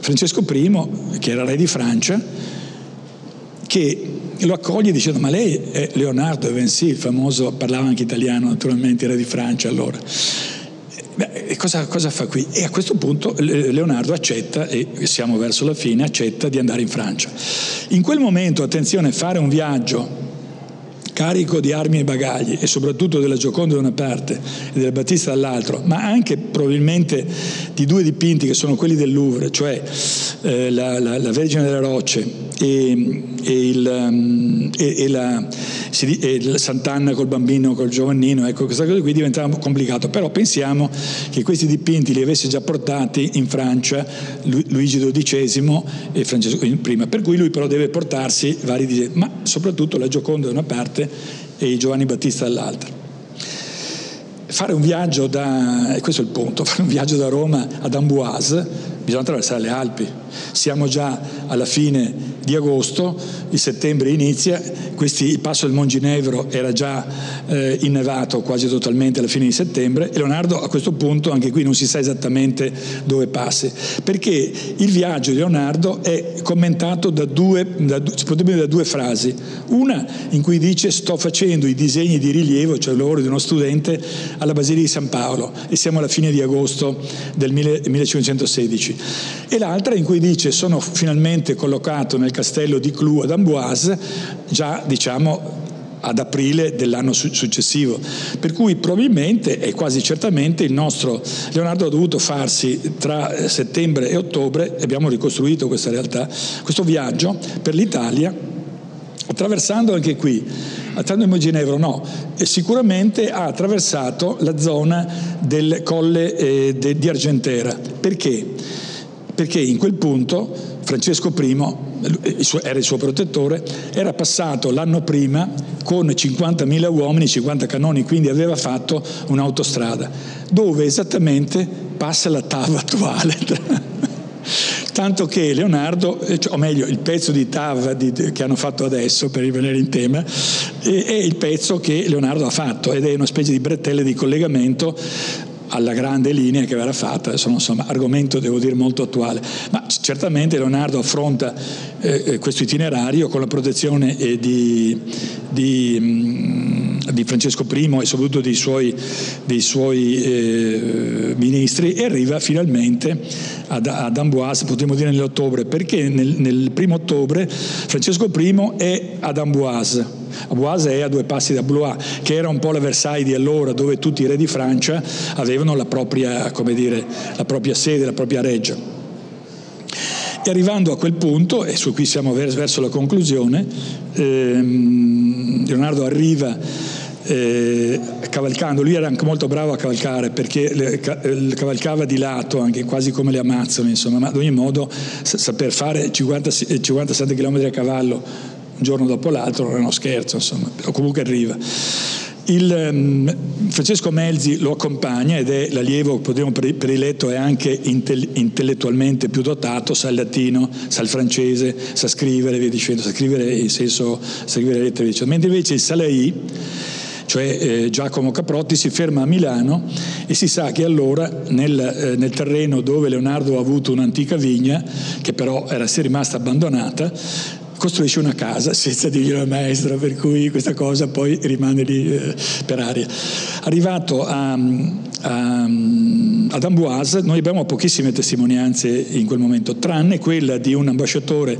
S3: Francesco I, che era re di Francia, che lo accoglie dicendo ma lei è Leonardo Vinci, il famoso, parlava anche italiano naturalmente, re di Francia allora. Beh, cosa, cosa, fa qui? E a questo punto Leonardo accetta, e siamo verso la fine, accetta di andare in Francia. In quel momento, attenzione, fare un viaggio carico di armi e bagagli e soprattutto della Gioconda da una parte e della Battista dall'altra, ma anche probabilmente di due dipinti che sono quelli del Louvre, cioè eh, la, la, la, Vergine delle Rocce e, e, il, um, e, e la, e Sant'Anna col bambino, col Giovannino, ecco questa cosa qui diventava complicato, però pensiamo che questi dipinti li avesse già portati in Francia Luigi XII e Francesco I, per cui lui però deve portarsi vari disegni, ma soprattutto la Gioconda da una parte e Giovanni Battista dall'altra. Fare un viaggio da, e questo è il punto, fare un viaggio da Roma ad Amboise, bisogna attraversare le Alpi, Siamo già alla fine di agosto, il settembre inizia, questi, il passo del Monginevro era già eh, innevato quasi totalmente alla fine di settembre e Leonardo a questo punto anche qui non si sa esattamente dove passi, perché il viaggio di Leonardo è commentato da due, da, da due frasi, una in cui dice sto facendo i disegni di rilievo, cioè il lavoro di uno studente alla Basilica di San Paolo e siamo alla fine di agosto del 1516 e l'altra in cui dice sono finalmente collocato nel castello di Clou ad Amboise, già diciamo ad aprile dell'anno successivo. Per cui probabilmente e quasi certamente il nostro Leonardo ha dovuto farsi tra settembre e ottobre, abbiamo ricostruito questa realtà, questo viaggio per l'Italia, attraversando anche qui, attraversando il Ginevro no, sicuramente ha attraversato la zona del colle eh, de, di Argentera. Perché? Perché in quel punto Francesco I era il suo protettore, era passato l'anno prima con 50.000 uomini, 50 canoni, quindi aveva fatto un'autostrada, dove esattamente passa la TAV attuale. Tanto che Leonardo, eh, o meglio il pezzo di TAV di, che hanno fatto adesso, per rimanere in tema, è il pezzo che Leonardo ha fatto ed è una specie di bretelle di collegamento alla grande linea che verrà fatta, sono insomma argomento devo dire molto attuale, ma certamente Leonardo affronta eh, eh questo itinerario con la protezione eh, di, di, mh, mm, di, Francesco I e soprattutto dei suoi, dei suoi eh, ministri e arriva finalmente ad, ad Amboise, potremmo dire nell'ottobre, perché nel, nel primo ottobre Francesco I è ad Amboise Amboise è a due passi da Blois, che era un po' la Versailles di allora, dove tutti i re di Francia avevano la propria, dire, la propria sede, la propria reggia. E arrivando a quel punto, e su cui siamo verso la conclusione, ehm, Leonardo arriva eh, cavalcando, lui era anche molto bravo a cavalcare perché le, cavalcava di lato, anche quasi come le amazzone, insomma, ma ad ogni modo saper fare 50-60 km a cavallo un giorno dopo l'altro è uno scherzo, insomma, o comunque arriva. Il, um, Francesco Melzi lo accompagna ed è l'allievo, potremmo prediletto, è anche intellettualmente più dotato, sa il latino, sa il francese, sa scrivere, via dicendo, sa scrivere in senso, scrivere lettere, dicendo. mentre invece il Salai cioè eh, Giacomo Caprotti, si ferma a Milano e si sa che allora nel, eh, nel, terreno dove Leonardo ha avuto un'antica vigna, che però era rimasta abbandonata, costruisce una casa senza dirgli la maestra, per cui questa cosa poi rimane lì eh, per aria. Arrivato a, a, ad Amboise, noi abbiamo pochissime testimonianze in quel momento, tranne quella di un ambasciatore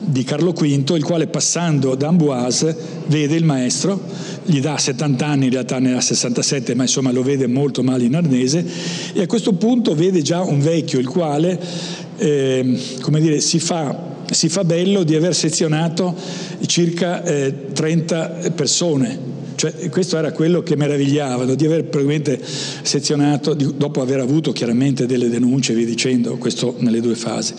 S3: di Carlo V, il quale passando da Amboise vede il maestro, gli dà 70 anni, in realtà ne ha 67, ma insomma lo vede molto male in arnese, e a questo punto vede già un vecchio, il quale, eh, come dire, si fa si fa bello di aver sezionato circa eh, 30 persone. Cioè, questo era quello che meravigliava, di aver probabilmente sezionato, dopo aver avuto chiaramente delle denunce, vi dicendo, questo nelle due fasi.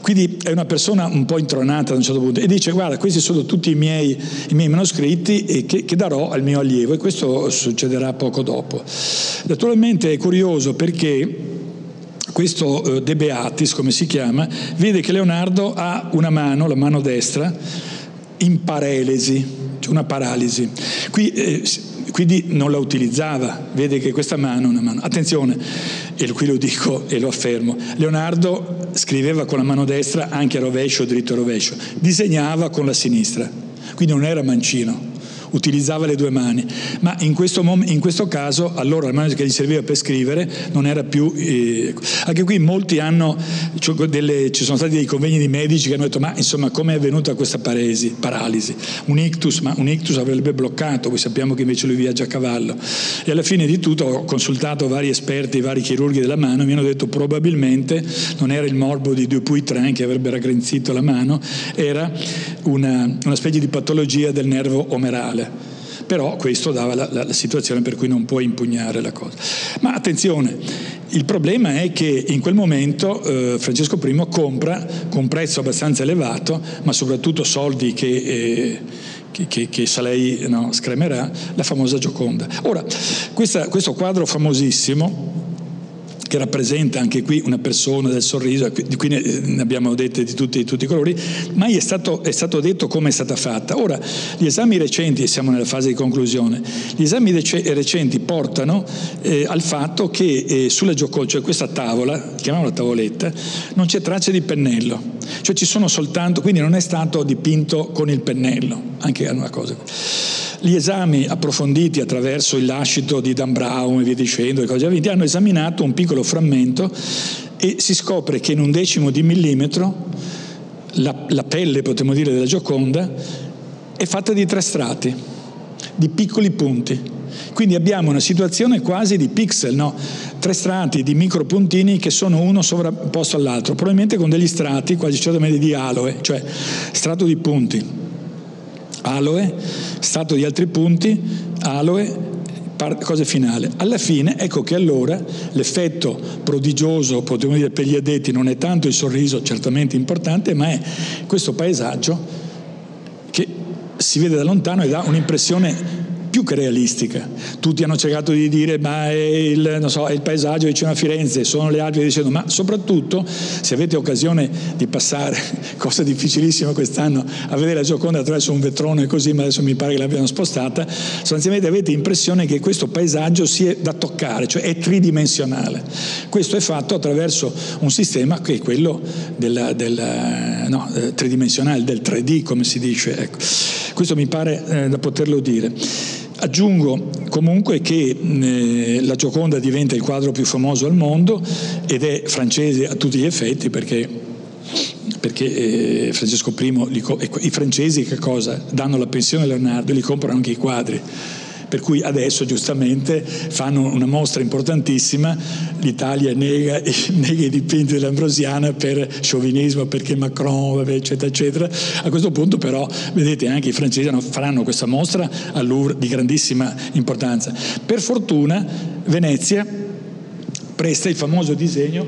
S3: Quindi è una persona un po' intronata da un certo punto e dice guarda questi sono tutti i miei, i miei manoscritti che, che, darò al mio allievo e questo succederà poco dopo. Naturalmente è curioso perché questo eh, De Beatis, come si chiama, vede che Leonardo ha una mano, la mano destra, in paralisi, cioè una paralisi. Qui, eh, quindi non la utilizzava, vede che questa mano è una mano. Attenzione, e qui lo dico e lo affermo, Leonardo scriveva con la mano destra anche a rovescio, dritto a rovescio, disegnava con la sinistra, quindi non era mancino utilizzava le due mani, ma in questo, mom- in questo caso allora la mano che gli serviva per scrivere non era più... Eh, anche qui molti hanno, cioè delle, ci sono stati dei convegni di medici che hanno detto ma insomma come è avvenuta questa paresi, paralisi? Un ictus, ma un ictus avrebbe bloccato, poi sappiamo che invece lui viaggia a cavallo. E alla fine di tutto ho consultato vari esperti, vari chirurghi della mano, mi hanno detto probabilmente non era il morbo di Dupuytren che avrebbe raggrinzito la mano, era una, una specie di patologia del nervo omerale legale. Però questo dava la, la, la situazione per cui non puoi impugnare la cosa. Ma attenzione, il problema è che in quel momento eh, Francesco I compra con prezzo abbastanza elevato, ma soprattutto soldi che, eh, che, che, che Salei no, scremerà, la famosa Gioconda. Ora, questa, questo quadro famosissimo che rappresenta anche qui una persona del sorriso, di cui ne abbiamo dette di tutti, di tutti i colori, mai è stato, è stato detto come è stata fatta. Ora, gli esami recenti, e siamo nella fase di conclusione, gli esami recenti portano eh, al fatto che eh, sulla Gioconda, cioè questa tavola, chiamiamola tavoletta, non c'è traccia di pennello, cioè ci sono soltanto, quindi non è stato dipinto con il pennello, anche una cosa. Gli esami approfonditi attraverso il lascito di Dan Brown e via dicendo, e cose hanno esaminato un piccolo frammento e si scopre che in un decimo di millimetro la, la pelle, potremmo dire, della Gioconda è fatta di tre strati, di piccoli punti. Quindi abbiamo una situazione quasi di pixel, no? tre strati di micropuntini che sono uno sovrapposto all'altro, probabilmente con degli strati quasi certamente di aloe, cioè strato di punti aloe, stato di altri punti, aloe, cosa finale. Alla fine ecco che allora l'effetto prodigioso, potremmo dire per gli addetti, non è tanto il sorriso, certamente importante, ma è questo paesaggio che si vede da lontano e dà un'impressione più che realistica. Tutti hanno cercato di dire ma è il, so, è il paesaggio vicino a Firenze, sono le Alpi, dicendo, ma soprattutto se avete occasione di passare, cosa difficilissima quest'anno, a vedere la Gioconda attraverso un vetrone così, ma adesso mi pare che l'abbiano spostata, sostanzialmente avete l'impressione che questo paesaggio sia da toccare, cioè è tridimensionale. Questo è fatto attraverso un sistema che è quello della, della, no, eh, tridimensionale, del 3D come si dice. Ecco. Questo mi pare eh, da poterlo dire. Aggiungo comunque che eh, la Gioconda diventa il quadro più famoso al mondo ed è francese a tutti gli effetti perché, perché eh, Francesco I, li, i francesi che cosa? Danno la pensione a Leonardo e li comprano anche i quadri per cui adesso giustamente fanno una mostra importantissima, l'Italia nega, nega i dipinti dell'Ambrosiana per sciovinismo, perché Macron, eccetera, eccetera. A questo punto però, vedete, anche i francesi faranno questa mostra al Louvre di grandissima importanza. Per fortuna Venezia presta il famoso disegno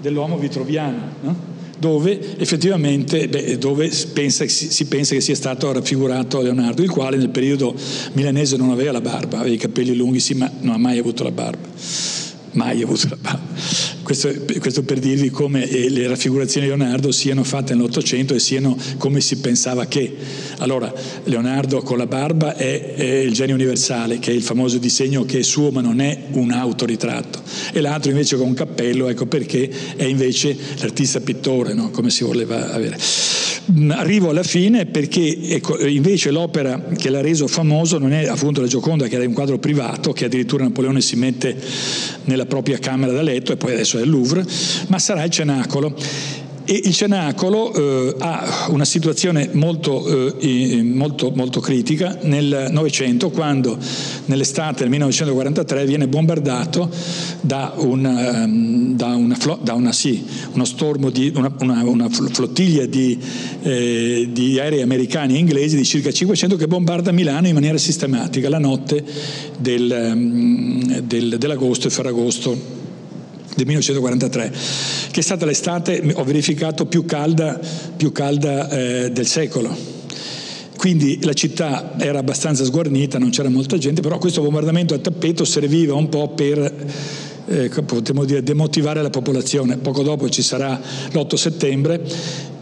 S3: dell'uomo vitroviano, no? Dove effettivamente beh, dove pensa, si, si, pensa che sia stato raffigurato Leonardo, il quale nel periodo milanese non aveva la barba, aveva i capelli lunghi, sì, ma non ha mai avuto la barba mai avuto la barba. Questo, questo, per dirvi come eh, le raffigurazioni di Leonardo siano fatte nell'Ottocento e siano come si pensava che. Allora, Leonardo con la barba è, è, il genio universale, che è il famoso disegno che è suo ma non è un autoritratto. E l'altro invece con un cappello, ecco perché è invece l'artista pittore, no? come si voleva avere. Mm, arrivo alla fine perché ecco, invece l'opera che l'ha reso famoso non è appunto la Gioconda, che era un quadro privato, che addirittura Napoleone si mette nella propria camera da letto e poi adesso è al Louvre, ma sarà il cenacolo e il Cenacolo eh, ha una situazione molto, eh, molto, molto, critica. Nel Novecento, quando nell'estate del 1943 viene bombardato da, una, ehm, da, una, da una, sì, uno stormo di una, flottiglia di, eh, di, aerei americani e inglesi di circa 500 che bombarda Milano in maniera sistematica la notte del, ehm, del, dell'agosto e ferragosto del 1943, che è stata l'estate, ho verificato, più calda, più calda eh, del secolo. Quindi la città era abbastanza sguarnita, non c'era molta gente, però questo bombardamento a tappeto serviva un po' per eh, potremmo dire, demotivare la popolazione. Poco dopo ci sarà l'8 settembre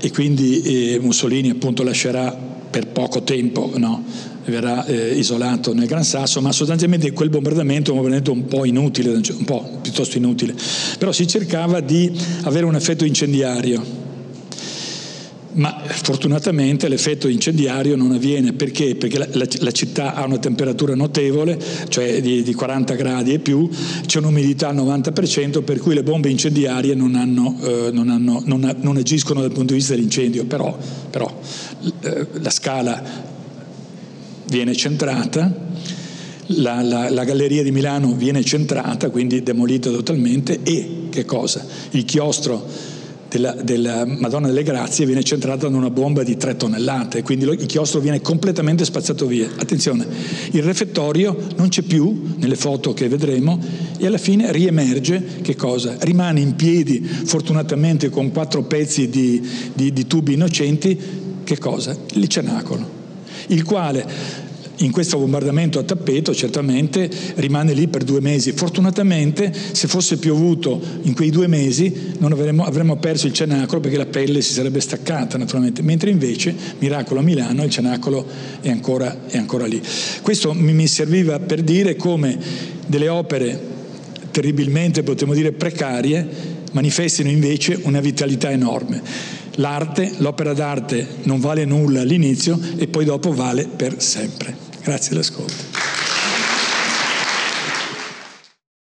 S3: e quindi eh, Mussolini appunto lascerà per poco tempo no, verrà eh, isolato nel Gran Sasso, ma sostanzialmente quel bombardamento è un bombardamento un po' inutile, un po' piuttosto inutile, però si cercava di avere un effetto incendiario. Ma fortunatamente l'effetto incendiario non avviene perché? Perché la, la, la città ha una temperatura notevole, cioè di, di, 40 gradi e più, c'è un'umidità al 90%, per cui le bombe incendiarie non, hanno, eh, non, hanno, non, non, agiscono dal punto di vista dell'incendio, però, però eh, la scala viene centrata, la, la, la, Galleria di Milano viene centrata, quindi demolita totalmente, e che cosa? Il chiostro della, della, Madonna delle Grazie viene centrato da una bomba di tre tonnellate, quindi lo, il chiostro viene completamente spazzato via. Attenzione, il refettorio non c'è più nelle foto che vedremo e alla fine riemerge che cosa? Rimane in piedi, fortunatamente con quattro pezzi di, di, di tubi innocenti, che cosa? Il cenacolo il quale in questo bombardamento a tappeto certamente rimane lì per due mesi. Fortunatamente se fosse piovuto in quei due mesi avremmo, avremmo perso il cenacolo perché la pelle si sarebbe staccata naturalmente, mentre invece, miracolo a Milano, il cenacolo è ancora, è ancora lì. Questo mi serviva per dire come delle opere terribilmente, potremmo dire, precarie, manifestino invece una vitalità enorme. L'arte, l'opera d'arte non vale nulla all'inizio e poi dopo vale per sempre. Grazie dell'ascolto.